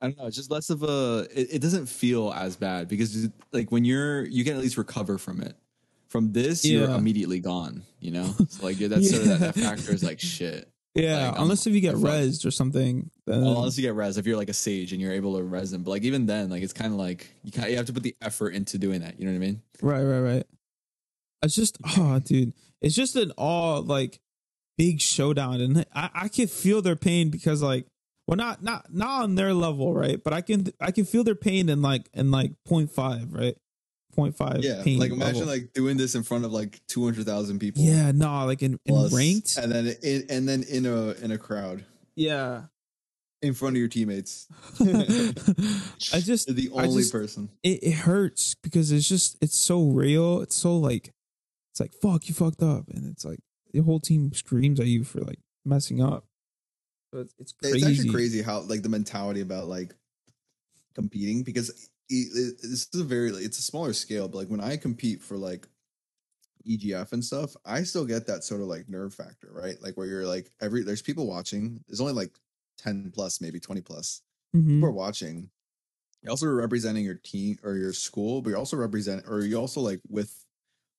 I don't know, it's just less of a it, it doesn't feel as bad because like when you're you can at least recover from it. From this, you're immediately gone, you know? So like that's sort of that, that factor is like shit. Yeah, Like, unless if you get rezzed or something. Then, Well, unless you get res, if you're like a sage and you're able to res them, but like even then, like it's kind of like you kind you have to put the effort into doing that. You know what I mean? right, right, right. It's just, oh, dude, it's just an all like big showdown, and I, I can feel their pain because like, well, not not not on their level, right? But I can I can feel their pain in like in like 0.5, right? 0.5 pain. like imagine level. like doing this in front of like two hundred thousand people. yeah, no, like in, in ranked, and then in, and then in a in a crowd yeah. in front of your teammates. I just You're the only just- person. it, it hurts because it's just it's so real. It's so like it's like fuck you fucked up, and it's like the whole team screams at you for like messing up. So it's, it's crazy. It's actually crazy how like the mentality about like competing because it, it- this is a very it's a smaller scale, but like when I compete for like EGF and stuff, I still get that sort of like nerve factor, right? Like where you're like every there's people watching. There's only like ten plus, maybe twenty plus Mhm. people are watching. You're also representing your team or your school, but you're also represent or you're also like with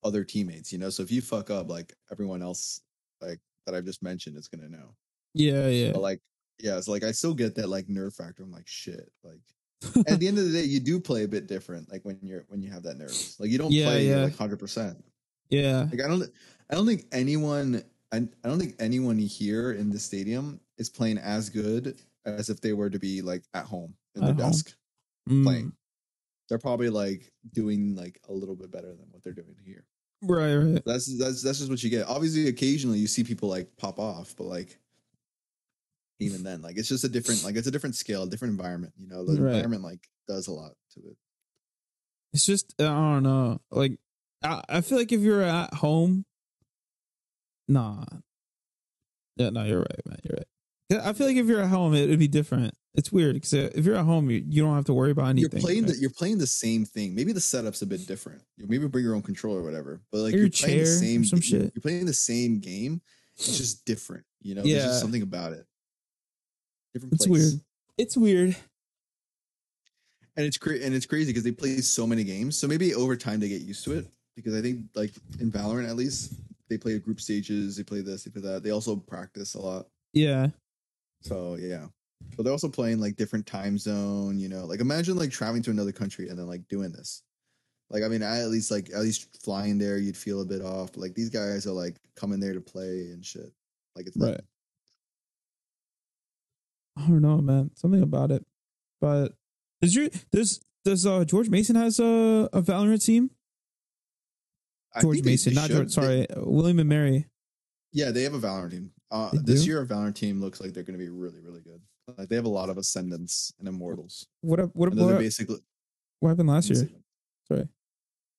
other teammates, you know. So if you fuck up, like everyone else, like that I've just mentioned, is gonna know. Yeah, yeah, But like, yeah, it's like I still get that like nerve factor. I'm like, shit. Like at the end of the day, you do play a bit different. Like when you're when you have that nerves, like you don't Yeah, play yeah. like hundred percent. yeah. Like I don't, I don't think anyone, I, I don't think anyone here in the stadium is playing as good as if they were to be like at home in home. desk Mm. playing. They're probably like doing like a little bit better than what they're doing here. Right, right. That's that's that's just what you get. Obviously, occasionally you see people like pop off, but like even then, like it's just a different like it's a different scale, a different environment. You know, the Right. environment like does a lot to it. It's just I don't know. Like I, I feel like if you're at home, nah. Yeah, no, you're right, man. You're right. I feel like if you're at home, it, it'd be different. It's weird because uh, if you're at home, you, you don't have to worry about anything. you're playing right? the you're playing the same thing. Maybe the setup's a bit different. You maybe bring your own controller or whatever. But like Or you're your playing the same some shit. You're playing the same game. It's just different. You know, there's just something about it. Different. It's place. weird. It's weird. and it's cra- and it's crazy because they play so many games. So maybe over time they get used to it. Because I think like in Valorant at least they play group stages, they play this, they play that. They also practice a lot. Yeah. So yeah. But they're also playing like different time zone, you know. Like imagine like traveling to another country and then like doing this. Like I mean, I at least like at least flying there, you'd feel a bit off. But like these guys are like coming there to play and shit. Like it's Right. I don't know, man. Something about it. But does your does does uh George Mason has a a Valorant team? I George think Mason, they not should. George. They- Sorry, William and Mary. Yeah, they have a Valorant team. Uh, They this do? year, a Valorant team looks like they're going to be really, really good. Like they have a lot of ascendants and immortals. What up? What And what, basically what happened last year? Sorry.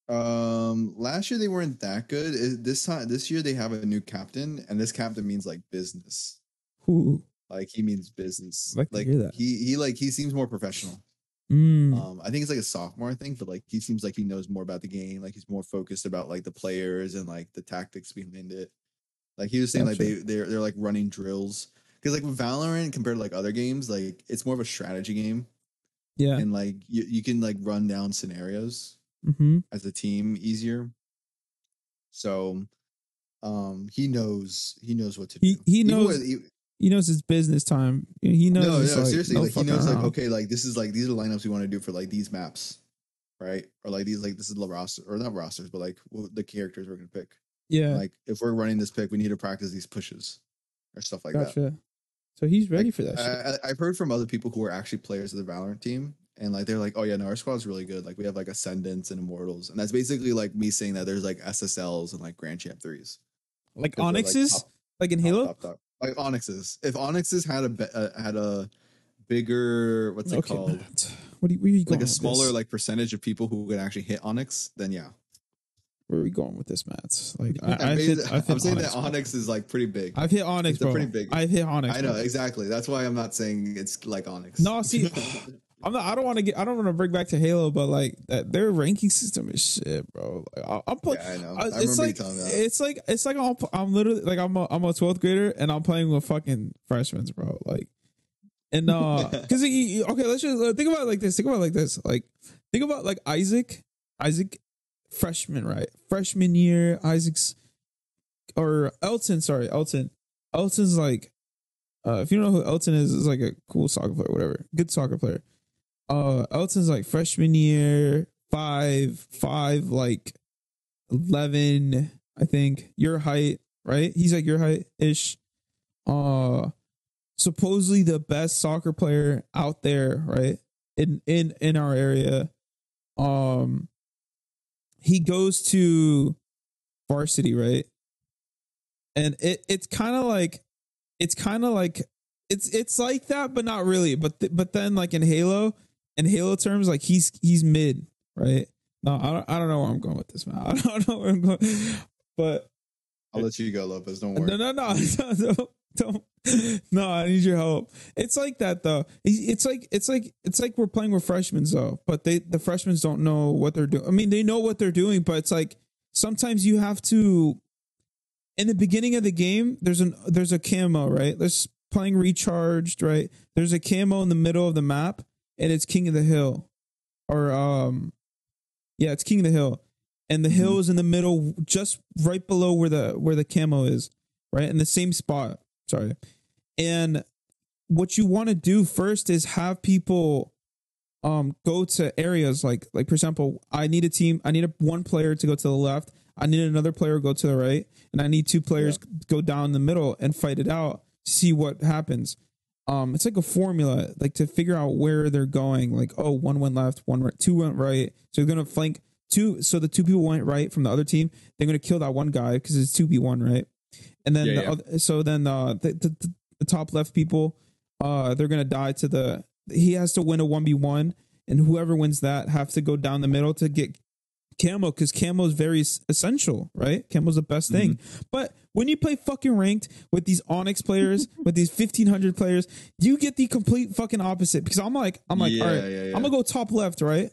Um, last year they weren't that good. This time, this year they have a new captain, and this captain means like business. Who? Like he means business. Like that. he he like he seems more professional. Mm. Um, I think it's like a sophomore, I think, but like he seems like he knows more about the game. Like he's more focused about like the players and like the tactics behind it. Like he was saying, like they they're they're like running drills because like with Valorant compared to like other games, like it's more of a strategy game, yeah. and like you, you can like run down scenarios hmm as a team easier. So, um, he knows he knows what to do. He- he Even knows- with- e- He knows it's business time. He knows. no, no, like, seriously, no like he knows, like okay, like this is like these are lineups we want to do for like these maps, right? Or like these, like this is the roster, or not rosters, but like what the characters we're gonna pick. Yeah, Like if we're running this pick, we need to practice these pushes or stuff like that. So he's ready Like, for that shit. I, I- I've heard from other people who are actually players of the Valorant team, and like they're like, "Oh yeah, no, our squad's really good. Like we have like Ascendants and Immortals, and that's basically like me saying that there's like SSLs and like Grand Champ threes, like they're, like, Onyx's, top- like in top, Halo. top, top. Like Onyxes. If Onyxes had a be- uh, had a bigger what's it okay, called, Matt. What are you, where are you going like a with smaller this? like percentage of people who could actually hit Onyx, then yeah. Where are we going with this, Matt? Like I, I'm, I've hit, I've hit I'm saying Onyx, that bro. Onyx is like pretty big. I've hit Onyx, It's a bro. pretty big- I've hit Onyx. I know bro. exactly. That's why I'm not saying it's like Onyx. No, see, I'm not. I don't want to get. I don't want to bring back to Halo, but like that, their ranking system is shit, bro. Like, I, I'm playing. yeah, I know. I- I it's remember like you telling me that. it's like it's like I'm, I'm literally like I'm a I'm a 12th grader and I'm playing with fucking freshmen, bro. Like, and uh, because okay, let's just uh, think about it like this. Think about it like this. Like, think about like Isaac, Isaac, freshman, right? Freshman year, Isaac's or Elton. Sorry, Elton. Elton's like, uh, if you don't know who Elton is, is like a cool soccer player, whatever, good soccer player. Uh, Elton's like freshman year, five, five, like eleven, I think. Your height, right? He's like your height ish. Uh, supposedly the best soccer player out there, right? In in in our area. Um, he goes to varsity, right? And it it's kind of like it's kind of like it's it's like that, but not really. But th- but then like in Halo, in Halo terms, like he's he's mid, right? No, I don't I don't know where I'm going with this, man. I don't know where I'm going, but I'll let you go, Lopez. Don't worry. no, no, no, don't, don't. No, I need your help. It's like that though. It's like it's like it's like we're playing with freshmen though, but they the freshmen don't know what they're doing. I mean, they know what they're doing, but it's like sometimes you have to. In the beginning of the game, there's an there's a camo right. There's playing recharged right. There's a camo in the middle of the map, and it's King of the Hill, or um, yeah, it's King of the Hill, and the Mhm. hill is in the middle, just right below where the where the camo is, right? In the same spot. Sorry, and what you want to do first is have people um go to areas like like for example i need a team i need a one player to go to the left. I need another player to go to the right. And i need two players go down the middle and fight it out see what happens um it's like a formula like to figure out where they're going. Like oh one went left one right two went right. So they're gonna flank two so the two people went right from the other team they're gonna kill that one guy because it's 2v1 right? And then Yeah, the yeah. Other, so then uh the, the, the top left people uh they're gonna die to the he has to win a 1v1 and whoever wins that have to go down the middle to get camo because camo is very essential right? Camo's the best thing. Mm-hmm. But when you play fucking ranked with these onyx players with these 1500 players you get the complete fucking opposite. Because i'm like i'm like Yeah, all right yeah, yeah. i'm gonna go top left right?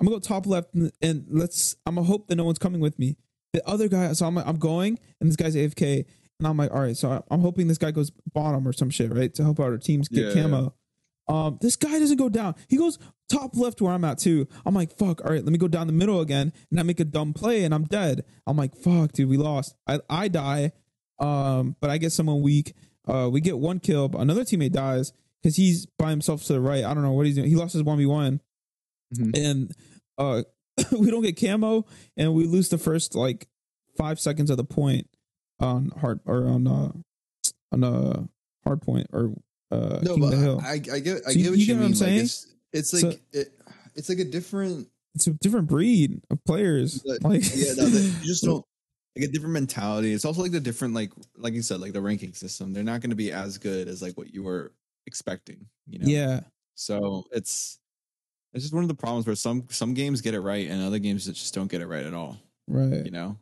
I'm gonna go top left and, and let's i'm gonna hope that no one's coming with me. The other guy so i'm, I'm going and this guy's afk and i'm like all right so i'm hoping this guy goes bottom or some shit right to help out our teams get camo um, this guy doesn't go down. He goes top left where I'm at too. I'm like, fuck. All right, let me go down the middle again, and I make a dumb play, and I'm dead. I'm like, fuck, dude, we lost. I I die, um, but I get someone weak. Uh, we get one kill, but another teammate dies because he's by himself to the right. I don't know what he's doing. He lost his one v one, Mhm. and uh, we don't get camo, and we lose the first like five seconds of the point on hard or on uh on uh hard point or uh No, but. I, I get, I So get what you you, get what I'm mean. saying? Like it's, it's So- like it, it's like a different. it's a different breed of players. Like, Like, yeah, no, they, you just don't like a different mentality. It's also like the different, like, like you said, like the ranking system. They're not going to be as good as like what you were expecting. You know. yeah, So it's it's just one of the problems where some some games get it right and other games that just don't get it right at all. right. You know.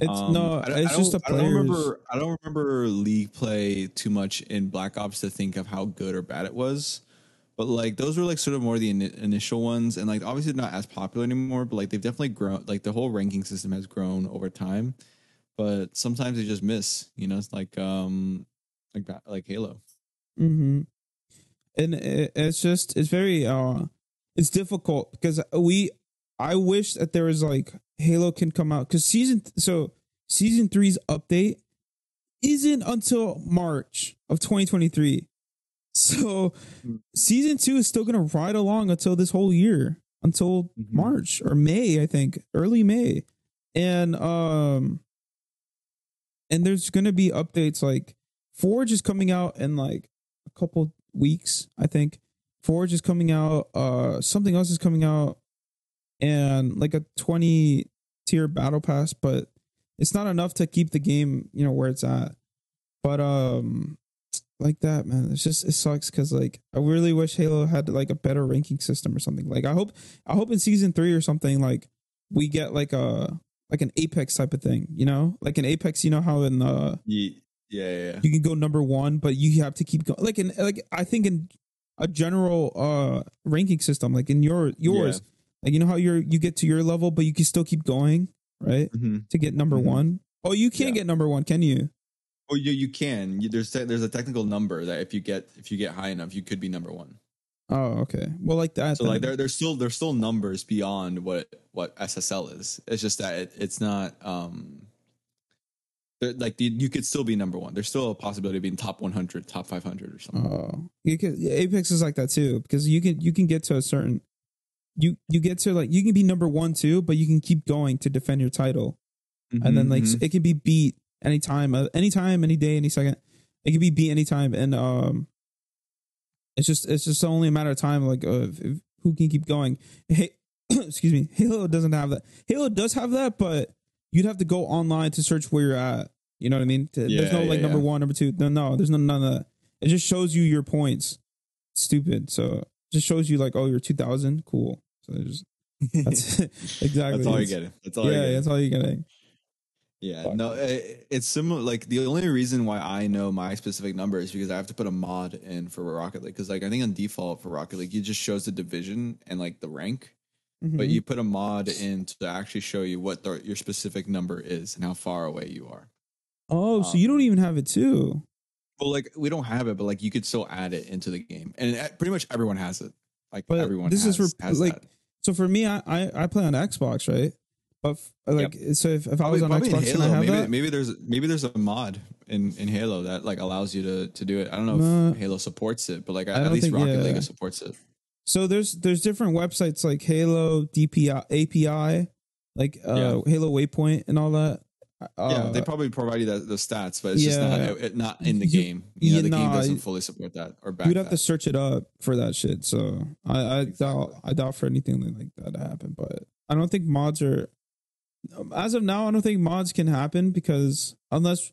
It's Um, no, it's just a don't- I don't remember. I don't remember league play too much in Black Ops to think of how good or bad it was, but like those were like sort of more the ini initial ones, and like obviously not as popular anymore. But like they've definitely grown. Like the whole ranking system has grown over time, but sometimes they just miss. You know, it's like um like like Halo. Mm-hmm. And it, it's just it's very uh it's difficult because we I wish that there was like Halo can come out because season so season three's update isn't until March of 2023. So Mm. season two is still gonna ride along until this whole year, until Mhm. March or May, I think, early May. And um and there's gonna be updates like Forge is coming out in like a couple weeks, I think. Forge is coming out, uh something else is coming out and like a 20 tier battle pass, but it's not enough to keep the game, you know, where it's at. But um like that, man. It's just it sucks because like I really wish Halo had like a better ranking system or something. Like I hope I hope in season three or something like we get like a like an Apex type of thing, you know? Like an Apex, you know how in uh Yeah, yeah, yeah. you can go number one, but you have to keep going. Like in like I think in a general uh ranking system, like in your yours, like you know how you're you get to your level, but you can still keep going, right? Mhm. To get number Mhm. one. Oh, you can't Yeah. get number one, can you? Oh, you you can. You, there's te- there's a technical number that if you get if you get high enough, you could be number one. Oh, okay. Well, like that. So like there there's still there's still numbers beyond what what SSL is. It's just that it, it's not um there- like the, you could still be number one. There's still a possibility of being top 100, top 500 or something. Oh, you can Apex is like that too because you can you can get to a certain you you get to like you can be number one too, but you can keep going to defend your title, and then like Mhm, it can be beat anytime, uh, anytime, any day, any second. It can be beat anytime, and um, it's just it's just only a matter of time, like of if, who can keep going. Hey, excuse me, Halo doesn't have that. Halo does have that, but you'd have to go online to search where you're at. You know what I mean? There's Yeah, no like yeah, number yeah. one, number two. No, no, there's no, none of that. It just shows you your points. Stupid. So just shows you like, oh, you're 2000. Cool. So just that's exactly. That's all you're getting. That's all Yeah, getting. that's all you're getting. Yeah, Fuck. no, it, it's similar. Like the only reason why I know my specific number is because I have to put a mod in for Rocket League. Because like I think on default for Rocket League, it just shows the division and like the rank, but Mhm. you put a mod in to actually show you what the, your specific number is and how far away you are. oh, so um, you don't even have it too. Well, like we don't have it, but like you could still add it into the game, and uh, pretty much everyone has it. Like But everyone. this is has, for has like. that. So for me, I, I I play on Xbox, right? But f- like, so if, if I was on Probably- Xbox, can I have maybe, that? maybe there's maybe there's a mod in, in Halo that like allows you to to do it. I don't know No. if Halo supports it, but like at least think- Rocket yeah. League supports it. So there's there's different websites like Halo DPI API, like uh, Yeah. Halo Waypoint and all that. Uh, yeah, they probably provide you the, the stats, but it's just not it, not in the game. You know, yeah, The game doesn't fully support that or back you'd have to search it up for that shit. So I, I doubt I doubt for anything like that to happen. But I don't think mods are as of now. I don't think mods can happen because unless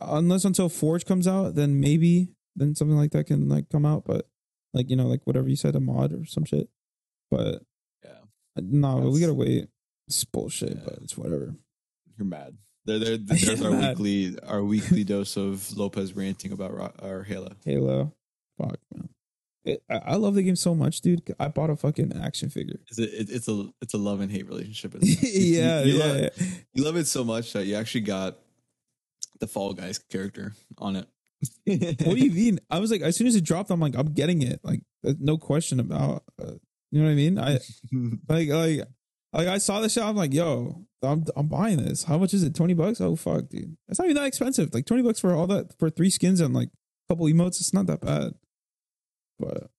unless until Forge comes out, then maybe then something like that can like come out. But like you know like whatever you said, a mod or some shit. But Yeah, no, we gotta wait. It's bullshit, Yeah. but it's whatever. you're mad. There, there, there's our weekly our weekly dose of Lopez ranting about Ro- our Halo. Halo. Fuck man. It, I, I love the game so much, dude. I bought a fucking action figure. It's a, it, it's a it's a love and hate relationship. it? You- yeah, you, yeah, love, yeah. you love it so much that you actually got the Fall Guys character on it. What do you mean? I was like, as soon as it dropped, I'm like, I'm getting it. Like, no question about. Uh, you know what I mean? I like, like, like I saw the shit. I'm like, yo, I'm, I'm buying this. How much is it? Twenty bucks? Oh fuck, dude. It's not even that expensive. Like twenty bucks for all that for three skins and like a couple emotes. It's not that bad. But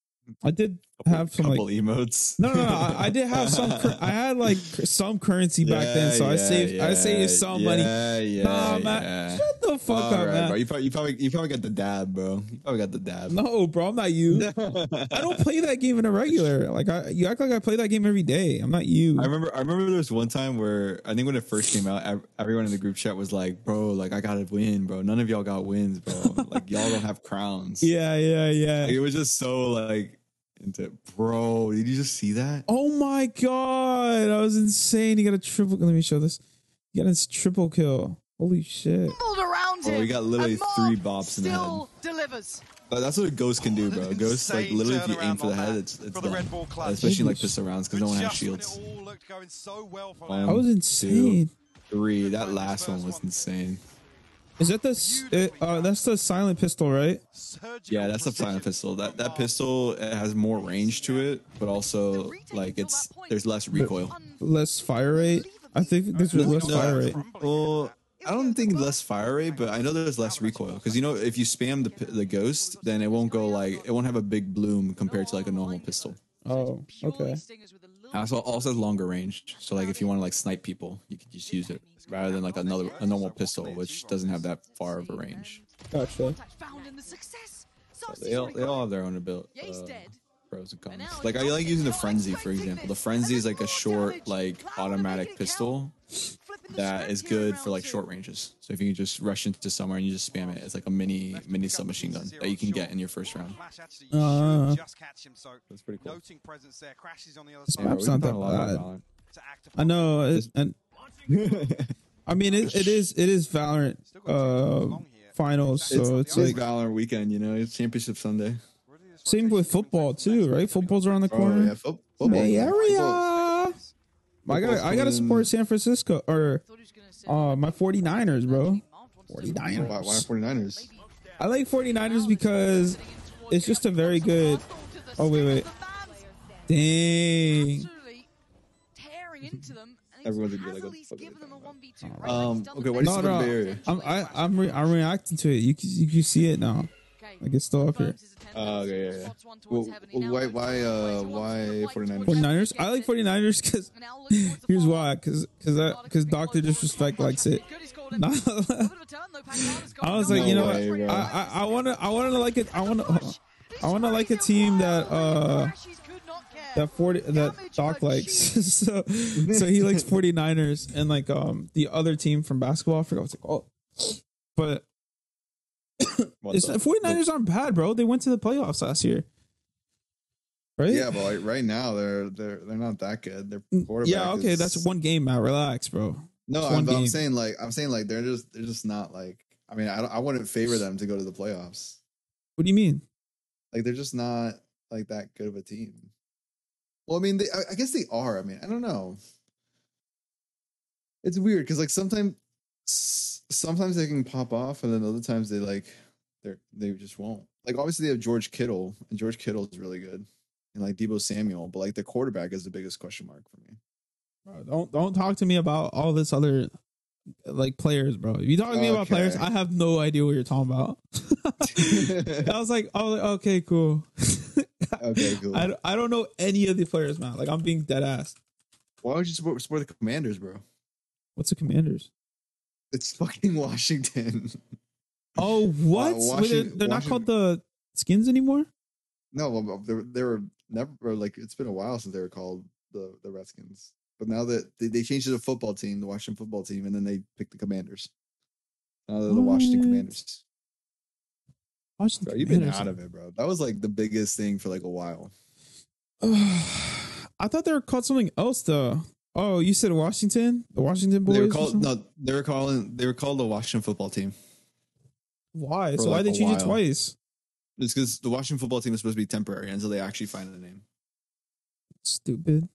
I did have some like emotes. No, no, no. I, I did have some. Cur- I had like some currency back then, so I saved. I saved some money. Yeah, yeah, Nah, man. Shut the fuck All up, right, man. bro. You probably, you probably, you probably got the dab, bro. You probably got the dab. No, bro, I'm not you. I don't play that game in a regular. Like, I you act like I play that game every day. I'm not you. I remember, I remember there was one time where I think when it first came out, everyone in the group chat was like, "Bro, like I gotta win, bro. None of y'all got wins, bro. like y'all don't have crowns." Yeah, yeah, yeah. Like, it was just so like into, bro. Did you just see that? Oh my god, that was insane. You got a triple. Let me show this. You got a triple kill. Holy shit. stumbled around Bro, him. we got literally three bops in the head. still delivers. But that's what a ghost can do, bro. A ghost, like literally, if you aim for the head, it's, it's for the done. Red Bull clutch. Especially in, like Jeez. pistol rounds because no one has shields. It all going so well for That was insane. Three. That last one was insane. Is that the s- it, uh, that's the silent pistol, right? Yeah, that's the silent pistol. That that pistol has more range to it, but also like it's there's less recoil. Less fire rate. I think this was less No, fire rate. Well, I don't think less fire rate, but I know there's less recoil because you know if you spam the the ghost, then it won't go like it won't have a big bloom compared to like a normal pistol. Oh, okay. Also, also has longer range. So like if you want to like snipe people, you can just use it rather than like another a normal pistol, which doesn't have that far of a range. Gotcha. Found in the success. They all they all have their own ability. Uh, yeah, he's dead. pros and cons. Like I like using the frenzy, for example. The frenzy is like a short, like automatic pistol that is good for like short ranges. So if you can just rush into somewhere and you just spam it, it's like a mini mini submachine gun that you can get in your first round. Flash Uh. just catch him, so That's pretty cool. noting presence there. Crashes on the other side. map's not that bad. I know, it, and I mean it, it is it is Valorant uh finals, so it's, It's like Valorant weekend, you know. It's Championship Sunday. same with football too, right? Football's around the Oh corner. yeah, fo- football. Bay Football. Area. I got I got to support San Francisco or uh my 49ers, bro. 49ers. Why, why 49ers? I like 49ers because it's just a very good. Oh wait, wait. Dang. Tearing into them. Everyone's gonna be like, at what fuck are given they them a talking 1v2 about? Um, okay, why do you No, support no. Bay Area? I'm I, I'm re- I'm reacting to it. You can you can see it now. Okay. Like it's still up here. Confirms his attendance. Oh, okay, yeah, yeah. Well, towards heaven. He well, why why uh why towards the 49ers? 49ers. I like gets it. 49ers because And now looking towards the here's why. right. Because because because Doctor Disrespect likes it. Good, he scored it. Nah. A bit of a turn, though. Pangala's got I was it. like, you know No what? bro. I I, I wanna I wanna like it. I wanna I wanna like a team that uh that 40 that Doc likes. so so he likes 49ers and like um the other team from basketball. I forgot what's it called. But What it's, the- 49ers aren't bad, bro. They went to the playoffs last year. Right? Yeah, but like right now they're they're they're not that good. Their mm, quarterback. Yeah, okay, is- that's one game, Matt. Relax, bro. No, I'm, I'm saying like I'm saying like they're just they're just not like. I mean, I I wouldn't favor them to go to the playoffs. What do you mean? Like they're just not like that good of a team. Well, I mean, they, I, I guess they are. I mean, I don't know. It's weird because like sometimes sometimes they can pop off, and then other times they like they're they just won't. Like obviously they have George Kittle, and George Kittle is really good, and like Deebo Samuel, but like the quarterback is the biggest question mark for me. Bro, don't don't talk to me about all this other like players, bro. If you talk to me about players, I have no idea what you're talking about. I was like, oh, okay, cool. Okay, cool. I, I don't know any of the players, man. Like I'm being dead ass. Why would you support, support the Commanders, bro? What's the Commanders? It's fucking Washington. Oh, uh, what? Wait, they're, they're not Washington- called the Skins anymore. No, they were, they were never or like it's been a while since they were called the the Redskins. But now that they, they changed to the football team, the Washington football team, and then they picked the Commanders. Now they're the Washington Commanders. Washington Bro, you've been out of it, bro. That was like the biggest thing for like a while. I thought they were called something else though. Oh, you said Washington, the Washington boys. They were called no, they were calling they were called the Washington football team. Why? So why like they a change it twice? It's because the Washington football team is supposed to be temporary until they actually find a name. Stupid.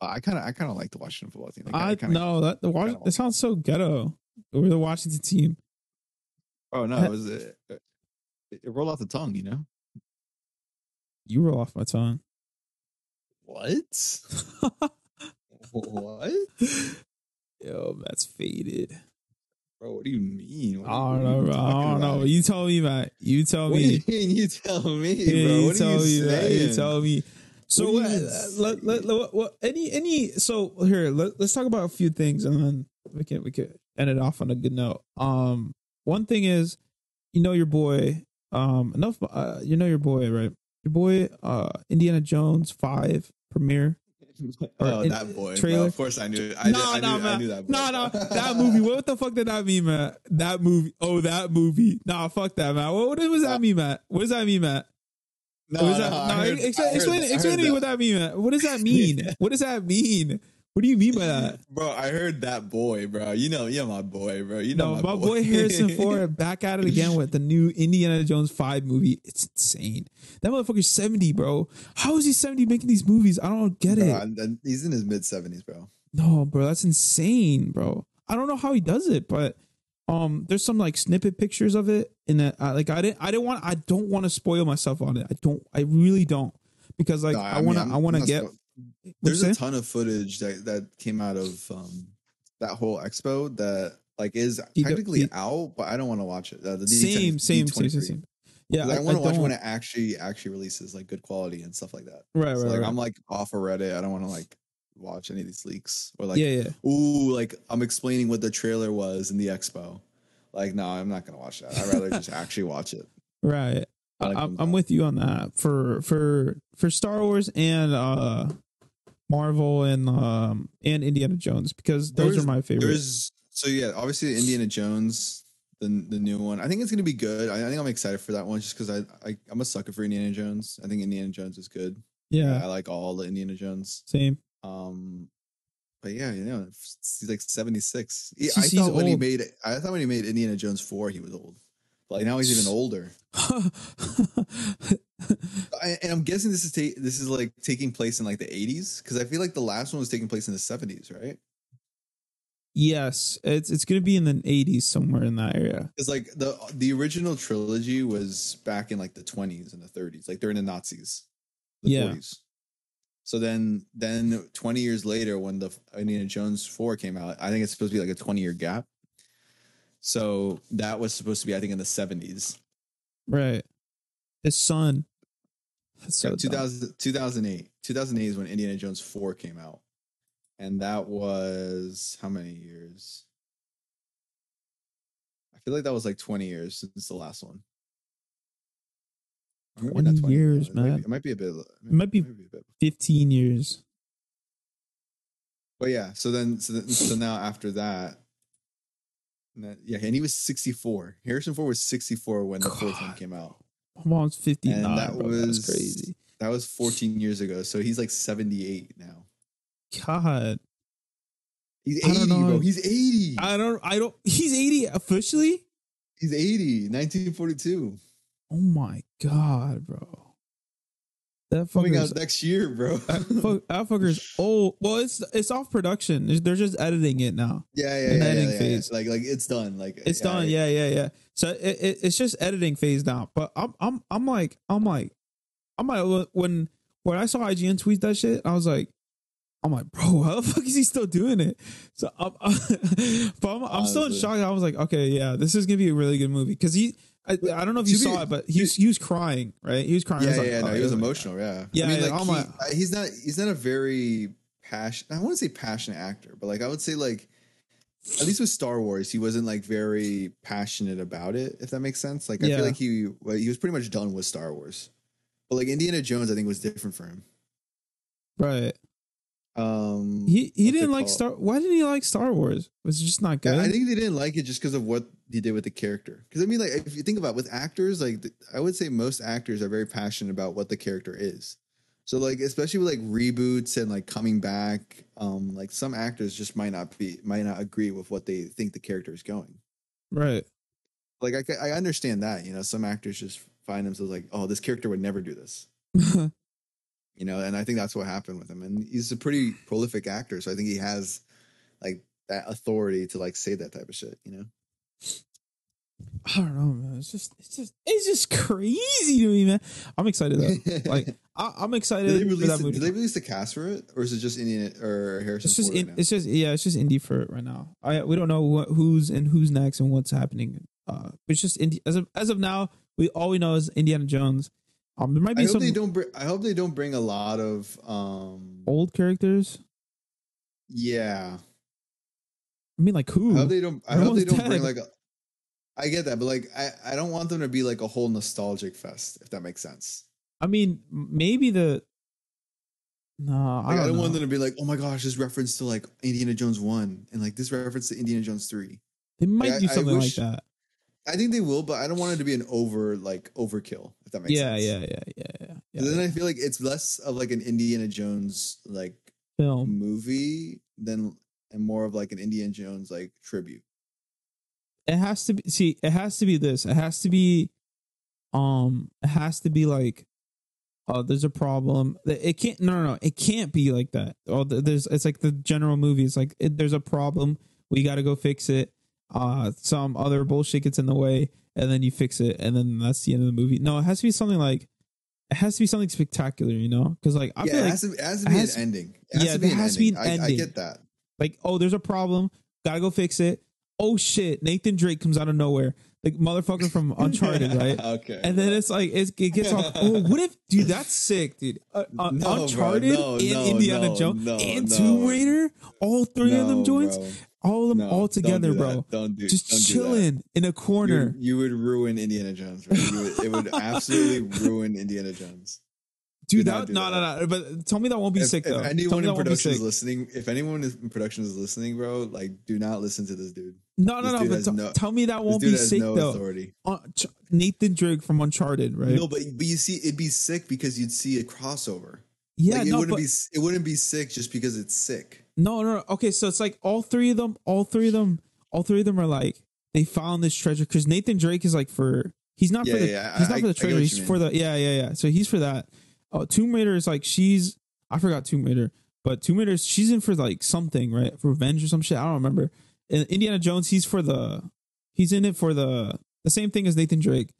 I kind of I kind of like the Washington football team. Like, I kinda, no that the Wash, kinda that sounds so ghetto. We're the Washington team. Oh no, it was it, it rolled off the tongue, you know. You roll off my tongue. What? what? Yo, that's faded. Bro, what do you mean? What I don't you- know, you bro. I don't know. about? You told me, Matt. You told What me. you mean? You tell me, Yeah, bro. you What tell are me, you. You tell me. So What you uh, let, let, let- what, any any so here let, let's talk about a few things and then we can we can end it off on a good note. Um, one thing is, you know your boy. Um, enough. Uh, you know your boy, right? Your boy, uh, Indiana Jones five premiere. Oh, in- that boy. trailer? Bro, of course, I knew. I, no, did, I, no, knew, man. I knew that. Boy. No, no, that movie. What the fuck did that mean, Matt? That movie. Oh, that movie. Nah, fuck that, man. What, what does that uh, mean, Matt? What does that mean, Matt? No, no, that, I no, heard- explain, explain, explain to me what that mean, Matt. What does that mean? what does that mean? What do you mean by that? Bro, I heard that boy, bro. You know, you're my boy, bro. You know No, my boy Harrison Ford back at it again with the new Indiana Jones 5 movie. It's insane. That motherfucker's 70, bro. How is he 70 making these movies? I don't get Bro, it. and he's in his mid seventies, bro. No, bro, that's insane, bro. I don't know how he does it, but um, there's some like snippet pictures of it, and uh, like I didn't, I didn't want, I don't want to spoil myself on it. I don't, I really don't, because like No, I want to, I'm- I want to get. spo- There's a ton of footage that that came out of um that whole expo that like is D- technically D- out, but I don't want to watch it. Uh, the same, DD10 same, same, same, same. Yeah, I, I, want to watch when it actually actually releases like good quality and stuff like that. Right, So, right, like right. I'm like off of Reddit. I don't want to like watch any of these leaks or like yeah, yeah. ooh like I'm explaining what the trailer was in the expo. Like no, I'm not gonna watch that. I'd rather just actually watch it. Right. I I, like I'm, I'm with you on that for for for Star Wars and uh Marvel and um and Indiana Jones because those There's- are my favorites. So yeah, obviously Indiana Jones, the the new one. I think it's gonna be good. I, I think I'm excited for that one just because I, I I'm a sucker for Indiana Jones. I think Indiana Jones is good. Yeah, I like all the Indiana Jones. same. Um, but yeah, you know, he's like 76. He- I thought when he made I thought when he made Indiana Jones four, he was old. Like now he's even older. I, and I'm guessing this is ta- this is like taking place in like the 80s because I feel like the last one was taking place in the 70s, right? yes, it's it's gonna be in the 80s somewhere in that area. It's like the the original trilogy was back in like the 20s and the 30s, like during the Nazis, the Yeah. 40s. So then then 20 years later, when the Indiana Jones 4 came out, I think it's supposed to be like a 20 year gap. So that was supposed to be, I think, in the 70s. Right. His son. So yeah, 2000, 2008. 2008 is when Indiana Jones 4 came out. And that was how many years? I feel like that was like 20 years since the last one. Or maybe not 20 years, it might be- man. It might be a bit. It might be- a bit. 15 years. But yeah, so then, so, then, so now after that- yeah, and he was 64. Harrison Ford was 64 when the fourth one came out. My mom's 59. And that bro. was That's crazy. That was 14 years ago. So he's like 78 now. God. He's 80, bro. He's 80. I don't I don't he's 80 officially? He's 80, 1942. Oh my god, bro. That Coming out next year, bro. that, fuck, that fucker's old. Well, it's it's off production. They're just editing it now. yeah, yeah, yeah, editing yeah, yeah. Like, like it's done. Like It's done. Yeah, yeah, yeah. So it, it, it's just editing phase now. But I'm I'm I'm like I'm like I'm like when when I saw IGN tweet that shit, I was like, I'm like, bro, how the fuck is he still doing it? So I'm, but I'm, I'm still in shock. I was like, okay, yeah, this is gonna be a really good movie because he. I, I don't know if you be- saw it, but he was, he was crying, right? He was crying. Yeah, was like, yeah, no, oh, he was like- emotional. Yeah, Yeah, I mean, yeah, like he- like- uh, he's not he's not a very passionate. I wouldn't say passionate actor, but like I would say like at least with Star Wars, he wasn't like very passionate about it. If that makes sense. Like I Yeah. feel like he well, he was pretty much done with Star Wars, but like Indiana Jones, I think was different for him. Right. Um, He he didn't like called? Star. Why didn't he like Star Wars? Was it just not good? I think they didn't like it just because of what he did with the character. Because I mean, like if you think about it, with actors, like I would say most actors are very passionate about what the character is. So like especially with like reboots and like coming back, um, like some actors just might not be might not agree with what they think the character is going. right. Like I I understand that you know some actors just find themselves like oh this character would never do this you know and I think that's what happened with him and he's a pretty prolific actor so I think he has like that authority to like say that type of shit you know. I don't know, man. It's just, it's just, it's just crazy to me, man. I'm excited though. like, I, I'm excited Did they release? that The, movie. did they release the cast for it, or is it just Indian or Harrison? it's just, in, right it's just, yeah, it's just indie for it right now. I we don't know what, who's and who's next and what's happening. Uh, it's just indie as of as of now. We all we know is Indiana Jones. Um, there might I be hope some they don't. Br- I hope they don't bring a lot of. um old characters. Yeah, I mean, like who? I hope they don't. I hope they don't bring like. a I get that, but like I, I don't want them to be like a whole nostalgic fest, if that makes sense. I mean, maybe the. No, Like, I I don't, don't, know. want them to be like, oh my gosh, this reference to like Indiana Jones one, and like this reference to Indiana Jones three. They might Like, do I- I something wish- like that. I think they will, but I don't want it to be an over like overkill, if that makes Yeah, sense. yeah, yeah, yeah, yeah, yeah. then I feel like it's less of like an Indiana Jones like Film. movie than and more of like an Indiana Jones like tribute. it has to be see it has to be this it has to be um it has to be like oh there's a problem it can't no no no it can't be like that oh there's it's like the general movie it's like it, there's a problem we got to go fix it uh some other bullshit gets in the way and then you fix it and then that's the end of the movie no it has to be something like it has to be something spectacular you know because like i yeah, feel it like has to, it has to be has- an ending. It has yeah, to be there has to be an I, I get that. Like oh there's a problem gotta go fix it oh shit nathan drake comes out of nowhere like motherfucker from uncharted right okay. and then it's like it's, it gets off. Oh, what if, dude? That's sick, dude. Uh, uh, No, bro, Uncharted no, and no, Indiana Jones and. Tomb Raider, all three of them joints, bro. all of them all together, do bro. Don't do Just don't do chilling in a corner. You, you would ruin Indiana Jones. Bro. You would, it would absolutely ruin Indiana Jones. Dude, do not that do no, no, no. But tell me that won't be If, sick if though. anyone in production is listening, if anyone in production is listening, bro, like do not listen to this dude. No, no, this no. dude But t- no- tell me that won't be sick no though. authority. Uh, Ch- Nathan Drake from Uncharted, right? No, but but you see, it'd be sick because you'd see a crossover. yeah, like, it no, wouldn't but be it wouldn't be sick just because it's sick. No, no, no. Okay, so it's like all three of them, all three of them, all three of them are like they found this treasure because Nathan Drake is like for he's not Yeah, for the yeah, I- he's not I- for the treasure. He's for the yeah, yeah, yeah. So he's for that. Uh, Tomb Raider is like she's I forgot Tomb Raider, but Tomb Raider she's in for like something right for revenge or some shit. I don't remember. And Indiana Jones he's for the he's in it for the the same thing as Nathan Drake.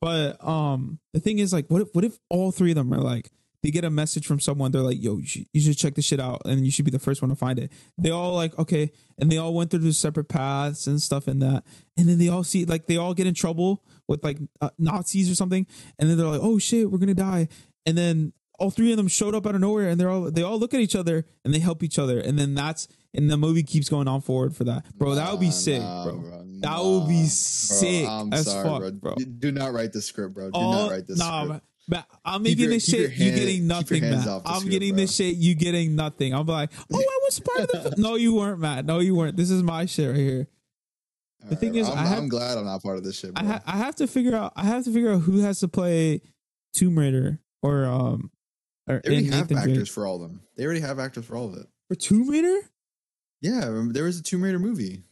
But um the thing is like what if what if all three of them are like they get a message from someone they're like yo you should, check this shit out and you should be the first one to find it they all like okay and they all went through the separate paths and stuff and that and then they all see like they all get in trouble with like uh, nazis or something and then they're like oh shit we're gonna die and then all three of them showed up out of nowhere and they're all they all look at each other and they help each other and then that's and the movie keeps going on forward for that bro that would be sick nah, bro. bro, that would be sick Bro, I'm as sorry, fuck bro. bro, Do not write the script, bro. Do Oh, not write this nah, script. But I'm Keep making your- this shit. you hand- getting nothing, Matt. I'm script, getting bro. this shit. You getting nothing. I'm like, oh, I was part of the. no, you weren't, Matt. No, you weren't. This is my shit right here. All thing right, is, I'm, I have- I'm glad I'm not part of this shit, I bro. ha- I have to figure out. I have to figure out who has to play Tomb Raider or um or they already have Nathan actors Drake. for all of them. They already have actors for all of it. for Tomb Raider. Yeah, there was a Tomb Raider movie.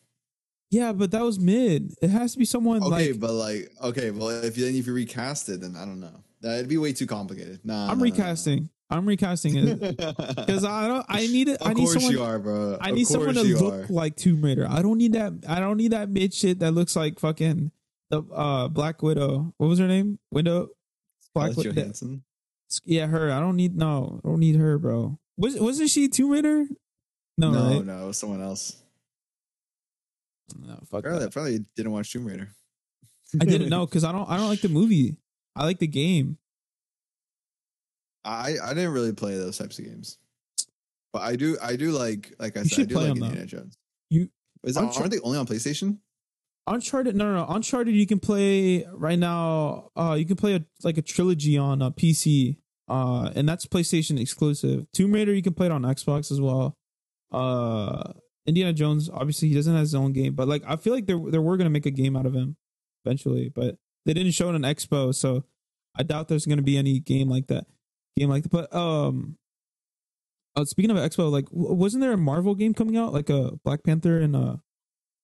Yeah, but that was mid. It has to be someone Okay, like but like, okay, well, if you then if you recast it, then I don't know. That'd be way too complicated. Nah, I'm no, no, no. recasting. I'm recasting it because I don't. I need it. Of I need course someone. you are, bro. I need someone to look are. like Tomb Raider. I don't need that. I don't need that mid shit that looks like fucking the uh Black Widow. What was her name? Window. Black Widow. Johansson. Yeah, her. I don't need. No, I don't need her, bro. Was wasn't she Tomb Raider? No, No, right? no, it was someone else. No, fuck Probably, that. probably didn't watch Tomb Raider. I didn't know because I don't. I don't like the movie. I like the game. I I didn't really play those types of games, but I do I do like like I You said I do play like them, though. Indiana Jones. You Is that, Unchar- aren't they only on PlayStation? Uncharted. No, no, no. Uncharted. You can play right now. Uh, you can play a, like a trilogy on a PC. Uh, and that's PlayStation exclusive. Tomb Raider. You can play it on Xbox as well. Uh, Indiana Jones. Obviously, he doesn't have his own game, but like I feel like they they were gonna make a game out of him eventually, but they didn't show it in Expo, so I doubt there's gonna be any game like that. Game like that. But um. Uh, speaking of Expo, like, wasn't there a Marvel game coming out, like a Black Panther and uh,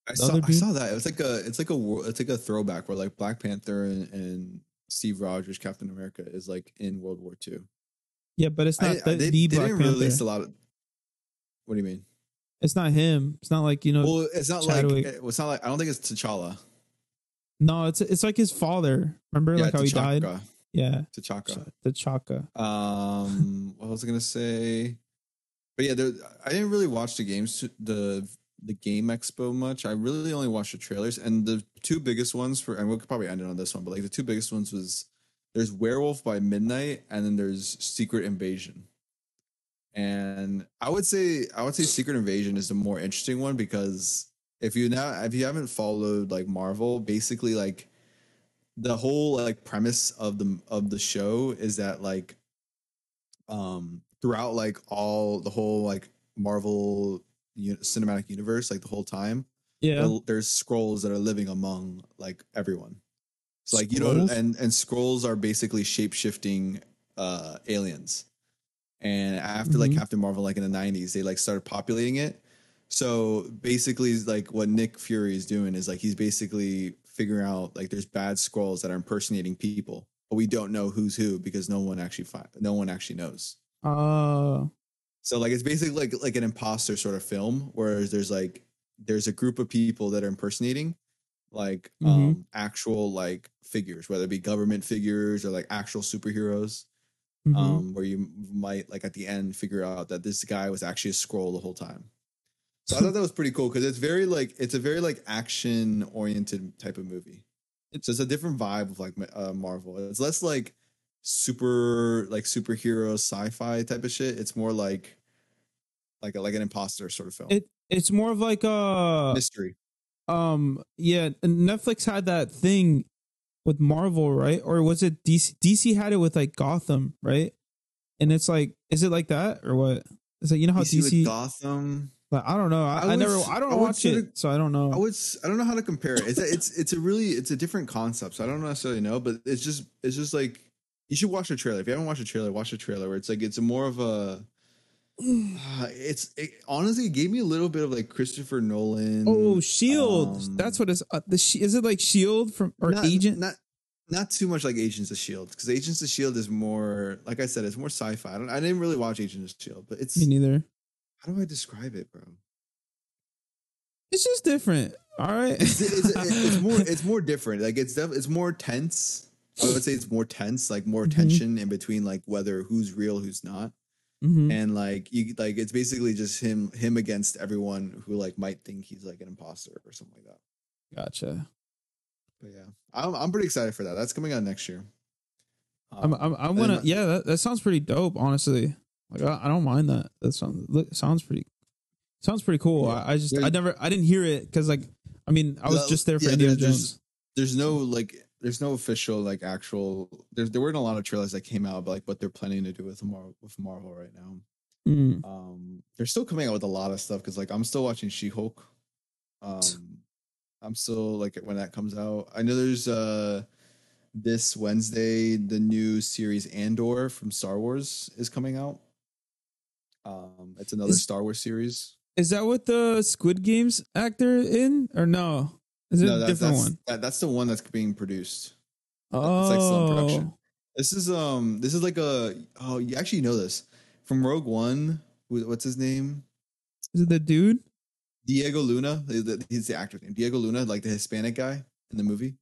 I saw I saw that. It was like a it's like a it's like a throwback where like Black Panther and, and Steve Rogers Captain America is like in World War II. yeah, but it's not I- the, they, the they Black didn't Panther. release a lot of. What do you mean? It's not him. It's not like you know. Well, it's not Chadwick. like it's not like I don't think it's T'Challa. no, it's it's like his father. Remember, like how he died. Yeah, T'Chaka. the Chaka. Um, what was I gonna say? But yeah, there, I didn't really watch the games, the the game expo much. I really only watched the trailers, and the two biggest ones for, and we'll probably end it on this one. But like the two biggest ones was there's Werewolf by Midnight, and then there's Secret Invasion. And I would say I would say Secret Invasion is the more interesting one because if you now if you haven't followed like Marvel, basically like the whole like premise of the of the show is that like um throughout like all the whole like Marvel cinematic universe like the whole time Yeah, there- there's Skrulls that are living among like everyone. So like you know and and Skrulls are basically shape-shifting uh aliens. And after like Mhm. Captain Marvel like in the 90s they like started populating it. So basically, like what Nick Fury is doing is like he's basically figuring out like there's bad Skrulls that are impersonating people, but we don't know who's who because no one actually fi- no one actually knows. Uh, So like it's basically like like an imposter sort of film, whereas there's like there's a group of people that are impersonating like Mhm. um actual like figures, whether it be government figures or like actual superheroes. mhm. Um, where you might like at the end figure out that this guy was actually a Skrull the whole time. So I thought that was pretty cool because it's very like it's a very like action oriented type of movie. So It's just a different vibe of like uh, Marvel. It's less like super like superhero sci-fi type of shit. It's more like like a, like an imposter sort of film. it it's more of like a Mystery. um yeah. Netflix had that thing with Marvel, right? Or was it DC? DC had it with like Gotham, right? And it's like, is it like that or what? It's like you know how DC, DC. with Gotham. like, I don't know. I, I I, never. I don't I watch it, of- so I don't know. I would I don't know how to compare it. It's a, it's it's a really it's a different concept. So I don't necessarily know, but it's just it's just like you should watch the trailer. If you haven't watched the trailer, watch the trailer. Where it's like it's more of a uh, it's it, honestly it gave me a little bit of like Christopher Nolan. oh, Shield. um, That's what it's. Uh, the is it like Shield from or not, Agent? Not not too much like Agents of Shield because Agents of Shield is more like I said, it's more sci-fi. I don't I didn't really watch Agents of Shield, but it's Me neither. how do I describe it, bro? It's just different. All right. it's, it's, it's more it's more different. Like it's def- it's more tense. I would say it's more tense, like more Mhm. tension in between like whether who's real, who's not. Mhm. And like you like it's basically just him him against everyone who like might think he's like an imposter or something like that. Gotcha. But yeah. I'm I'm pretty excited for that. That's coming out next year. I'm. Um, I'm. I and want to. then- Yeah, that, that sounds pretty dope. Honestly, like I, I don't mind that. That sounds look, sounds pretty. Sounds pretty cool. Yeah. I, I just. I never. I didn't hear it because like. I mean, I was just there for yeah, Indiana there's- Jones. there's no like there's no official like actual there's there weren't a lot of trailers that came out but like what they're planning to do with Marvel with Marvel right now. Mm. Um, they're still coming out with a lot of stuff because like I'm still watching She Hulk. Um, I'm still like when that comes out. I know there's uh this Wednesday the new series Andor from Star Wars is coming out. Um, it's another Is- Star Wars series. Is that what the Squid Games actor in or no? Is it No, a that's, different that's, one? That, that's the one that's being produced. Oh, it's like still in production. This is um this is like a oh you actually know this from Rogue One. What's his name? is it the dude? Diego Luna. He's the- actor's name. Diego Luna, like the Hispanic guy in the movie.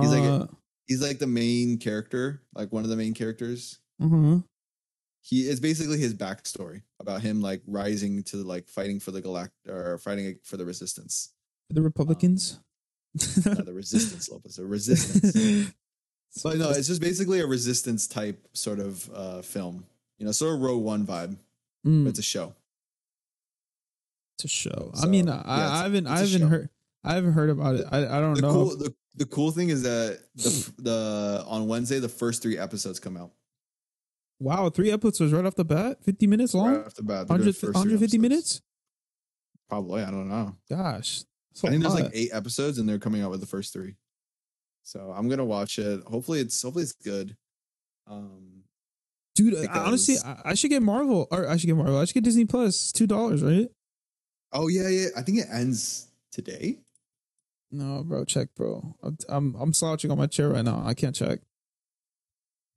He's like uh, He's like the main character, like one of the main characters. uh-huh. He is basically his backstory about him like rising to like fighting for the galact or fighting for the resistance. the Republicans. Not the resistance, Lopez. a resistance. But no, it's just basically a resistance type sort of uh film. You know, sort of Rogue One vibe. Mm, it's a show. it's a show. I mean, I, yeah, I haven't. I a haven't show. heard. I haven't heard about it. I, I don't The know. cool the, the cool thing is that the the on Wednesday the first three episodes come out. Wow, three episodes right off the bat, fifty minutes long, Right off the bat. 100, the first three 150 episodes. minutes. Probably. I don't know. Gosh, a I think there's like eight episodes and they're coming out with the first three. So I'm gonna watch it. Hopefully it's hopefully it's good. Um dude. because- honestly, I, I should get Marvel, or I should get Marvel. I should get Disney Plus. Two dollars, right? oh yeah, yeah. I think it ends today. No, bro, check, bro. I'm, I'm I'm slouching on my chair right now. I can't check.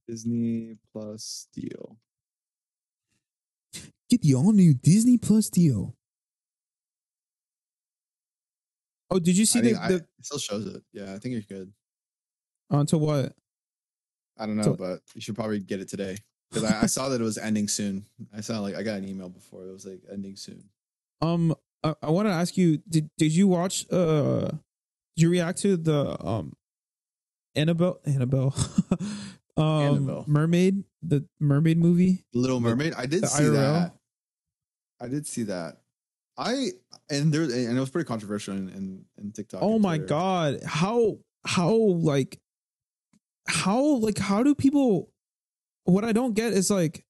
Disney Plus deal. Get the all new Disney Plus deal. Oh, did you see I the, the it still shows it. Yeah, I think you're good. onto what? I don't know, So- but you should probably get it today. Because I, I saw that it was ending soon. I saw like I got an email before it was like ending soon. Um, I, I want to ask you did did you watch? Uh, did you react to the um, Annabelle Annabelle, um, Annabelle. mermaid the mermaid movie? Little Mermaid. I did the see IRL? that. I did see that. I and there and it was pretty controversial in in, in TikTok. Oh my Twitter. god, how how like how like how do people? What I don't get is like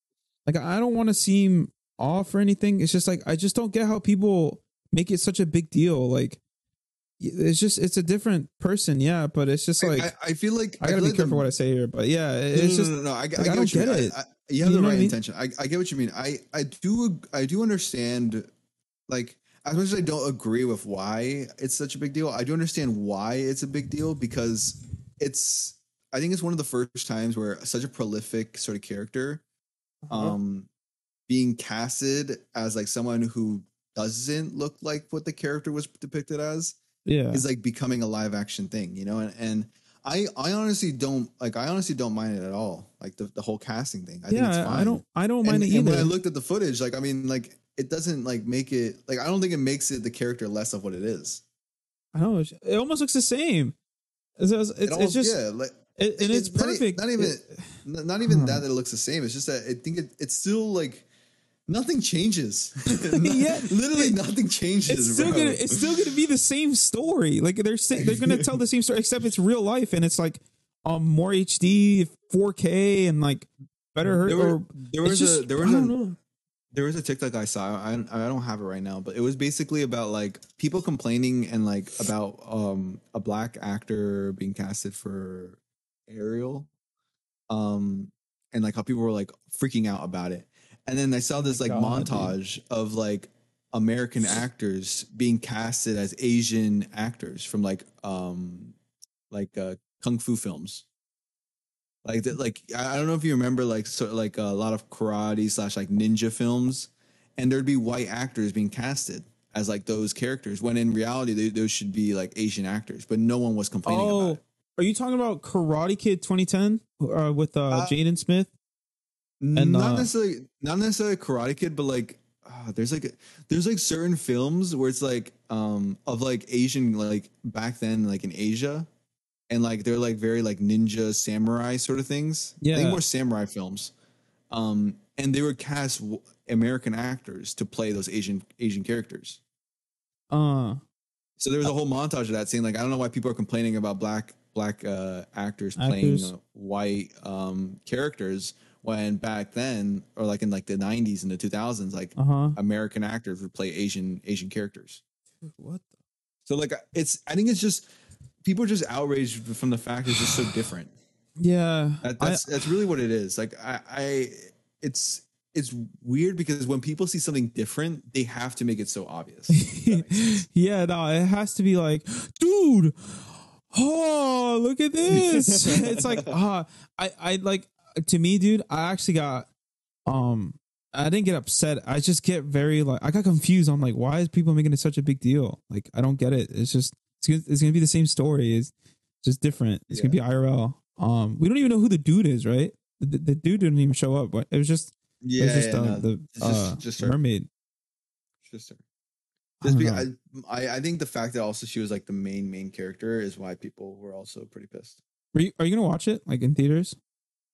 like I don't want to seem off or anything. It's just like I just don't get how people make it such a big deal. Like it's just it's a different person, yeah, but it's just like. I, I feel like I gotta feel be like careful the- what I say here, but yeah, it's no, just no, no, no. I, I, like, get I what don't mean. get it. I- you have You the right I intention. I, I get what you mean. I, I do I do understand. Like as much as I don't agree with why it's such a big deal, I do understand why it's a big deal because it's. I think it's one of the first times where such a prolific sort of character, Uh-huh. um, being casted as like someone who doesn't look like what the character was depicted as yeah. is like becoming a live action thing, you know. And, and I, I honestly don't like. I honestly don't mind it at all. Like the, the whole casting thing. I think it's yeah, fine. I don't. I don't and, mind it and when either. I looked at the footage, like I mean, like it doesn't like make it like I don't think it makes it the character less of what it is. I know it's- it almost looks the same. It's, it's, It it's, just yeah, like it, and it's, not e- perfect. Not, even It- not even Huh. that that it looks the same. It's just that I think it, it's still like nothing changes. Yeah, literally it- nothing changes. it's still gonna it's still gonna be the same story. Like they're they're gonna tell the same story except it's real life and it's like um more HD, 4K, and like better. Her- There, were, or, there was just, a there was a. there was a TikTok I saw. I I don't have it right now, but it was basically about like people complaining and like about um a black actor being casted for Ariel, um, and like how people were like freaking out about it. And then I saw this like God, dude. montage of like American actors being casted as Asian actors from like um like uh kung fu films. Like that, like I don't know if you remember like so like a lot of karate slash like ninja films, and there'd be white actors being casted as like those characters when in reality they, those should be like Asian actors, but no one was complaining about Oh, it. are you talking about Karate Kid 2010 uh, with uh, Uh, Jaden Smith? and, not uh, necessarily not necessarily Karate Kid, but like uh, there's like there's like certain films where it's like um of like Asian like back then like in Asia, and like they're like very like ninja samurai sort of things. I Yeah. think more samurai films. Um, and they would cast w- American actors to play those Asian Asian characters. Uh, So there was a whole montage of that saying like I don't know why people are complaining about black black uh, actors playing Actors. uh, white um, characters when back then or like in like the 90s and the 2000s like uh huh. American actors would play Asian Asian characters. What? The- So like it's I think it's just people are just outraged from the fact it's just so different. yeah, That, I- that's that's really what it is. Like I, I it's it's weird because when people see something different, they have to make it so obvious. If that makes sense. yeah, no, it has to be like, dude, oh, look at this. it's like, ah, I, I like, to me, dude, I actually got, um, I didn't get upset. I just get very like, I got confused. I'm like, why is people making it such a big deal? Like, I don't get it. It's just, it's gonna, it's gonna be the same story. It's just different. It's gonna be IRL. Um, we don't even know who the dude is, right? The, the, dude didn't even show up. But it was just, it Yeah, was just yeah, uh, no, the uh, just, just mermaid. Just her. I Just because. I, I, I think the fact that also she was like the main main character is why people were also pretty pissed. Are you, are you gonna watch it like in theaters?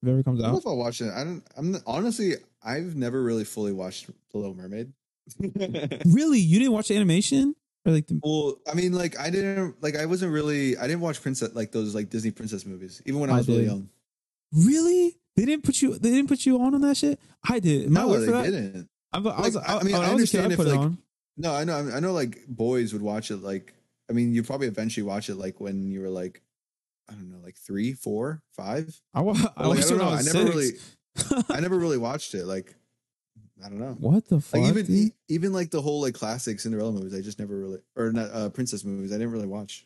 If it ever comes I don't know out. if I'll watch it. I don't. I'm honestly. I've never really fully watched The Little Mermaid. Really? You didn't watch the animation? Or like the well, I mean, like I didn't like I wasn't really. I didn't watch princess like those like Disney princess movies even when I I was really young. Really? They didn't put you they didn't put you on on that shit? I did. I No, they that? didn't. I, I was Like, I, I mean, oh, I I was kid, understand if, like, on. No, I know. I know. Like boys would watch it. Like I mean, you probably eventually watch it. Like when you were like, I don't know, like three, four, five. I, wa- I like, I don't know. I I never six. really. I never really watched it. Like I don't know. what the fuck? Like even dude? even like the whole like classic Cinderella movies, I just never really or not uh, princess movies. I didn't really watch.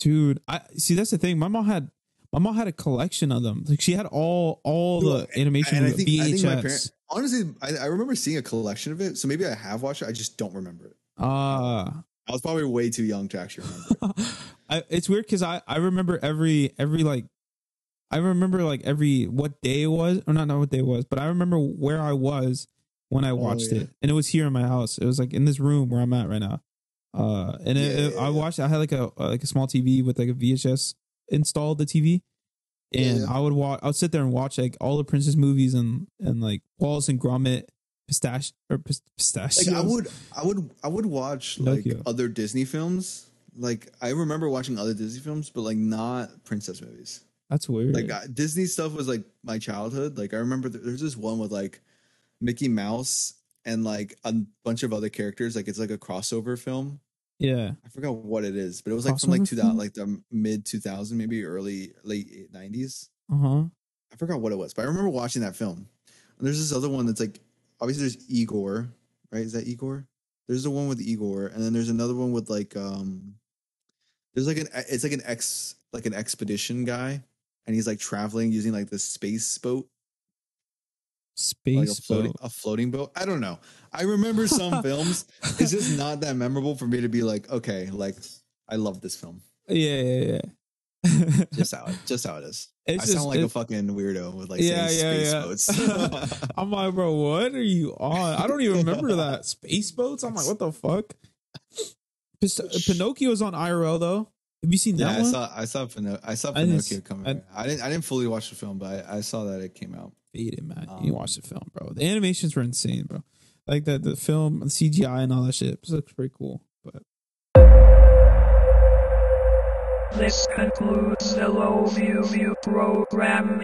dude, I see that's the thing. My mom had my mom had a collection of them. Like she had all all the animation And I with think, I think my VHS. parents. Honestly, I, I remember seeing a collection of it, so maybe I have watched it. I just don't remember it. Ah. I was probably way too young to actually remember. it. I, it's weird because I, I remember every every like I remember like every what day it was or not not what day it was but I remember where I was when I watched Oh, yeah. it and it was here in my house it was like in this room where I'm at right now uh and it, Yeah, it- yeah, I watched I had like a uh, like a small TV with like a VHS installed the TV and. I would watch I would sit there and watch like all the princess movies and and like Wallace and Gromit pistache or pist- pistachios like I would, I would, I would watch like other Disney films. Like I remember watching other Disney films, but like not princess movies. that's weird Like I, Disney stuff was like my childhood. Like I remember th- there's this one with like Mickey Mouse and like a bunch of other characters. Like it's like a crossover film. yeah I forgot what it is, but it was like from like Crossover 2000, like the mid 2000, maybe early late 90s. uh huh I forgot what it was, but I remember watching that film. And there's this other one that's like obviously there's Igor, right? Is that Igor? There's the one with Igor, and then there's another one with like um, there's like an it's like an ex like an expedition guy, and he's like traveling using like the space boat, like a Space floating boat. a floating boat. I don't know. I remember some films. It's just not that memorable for me to be like, okay, like I love this film. Yeah, yeah, yeah. Just how it, just how it is. It's I just- sound like a fucking weirdo with like yeah, yeah, space yeah. boats. I'm like, bro, what are you on? I don't even remember that space boats. I'm like, what the fuck? Pis- Pinocchio's on IRL though. Have you seen yeah, that I saw I saw Pino- I saw I Pinocchio s- coming. I- I, didn't I didn't fully watch the film, but I, I saw that it came out. Faded, man. Um, you watch the film, bro. The animations were insane, bro. Like the the film, the CGI, and all that shit. It looks pretty cool. But This concludes the Low View View program.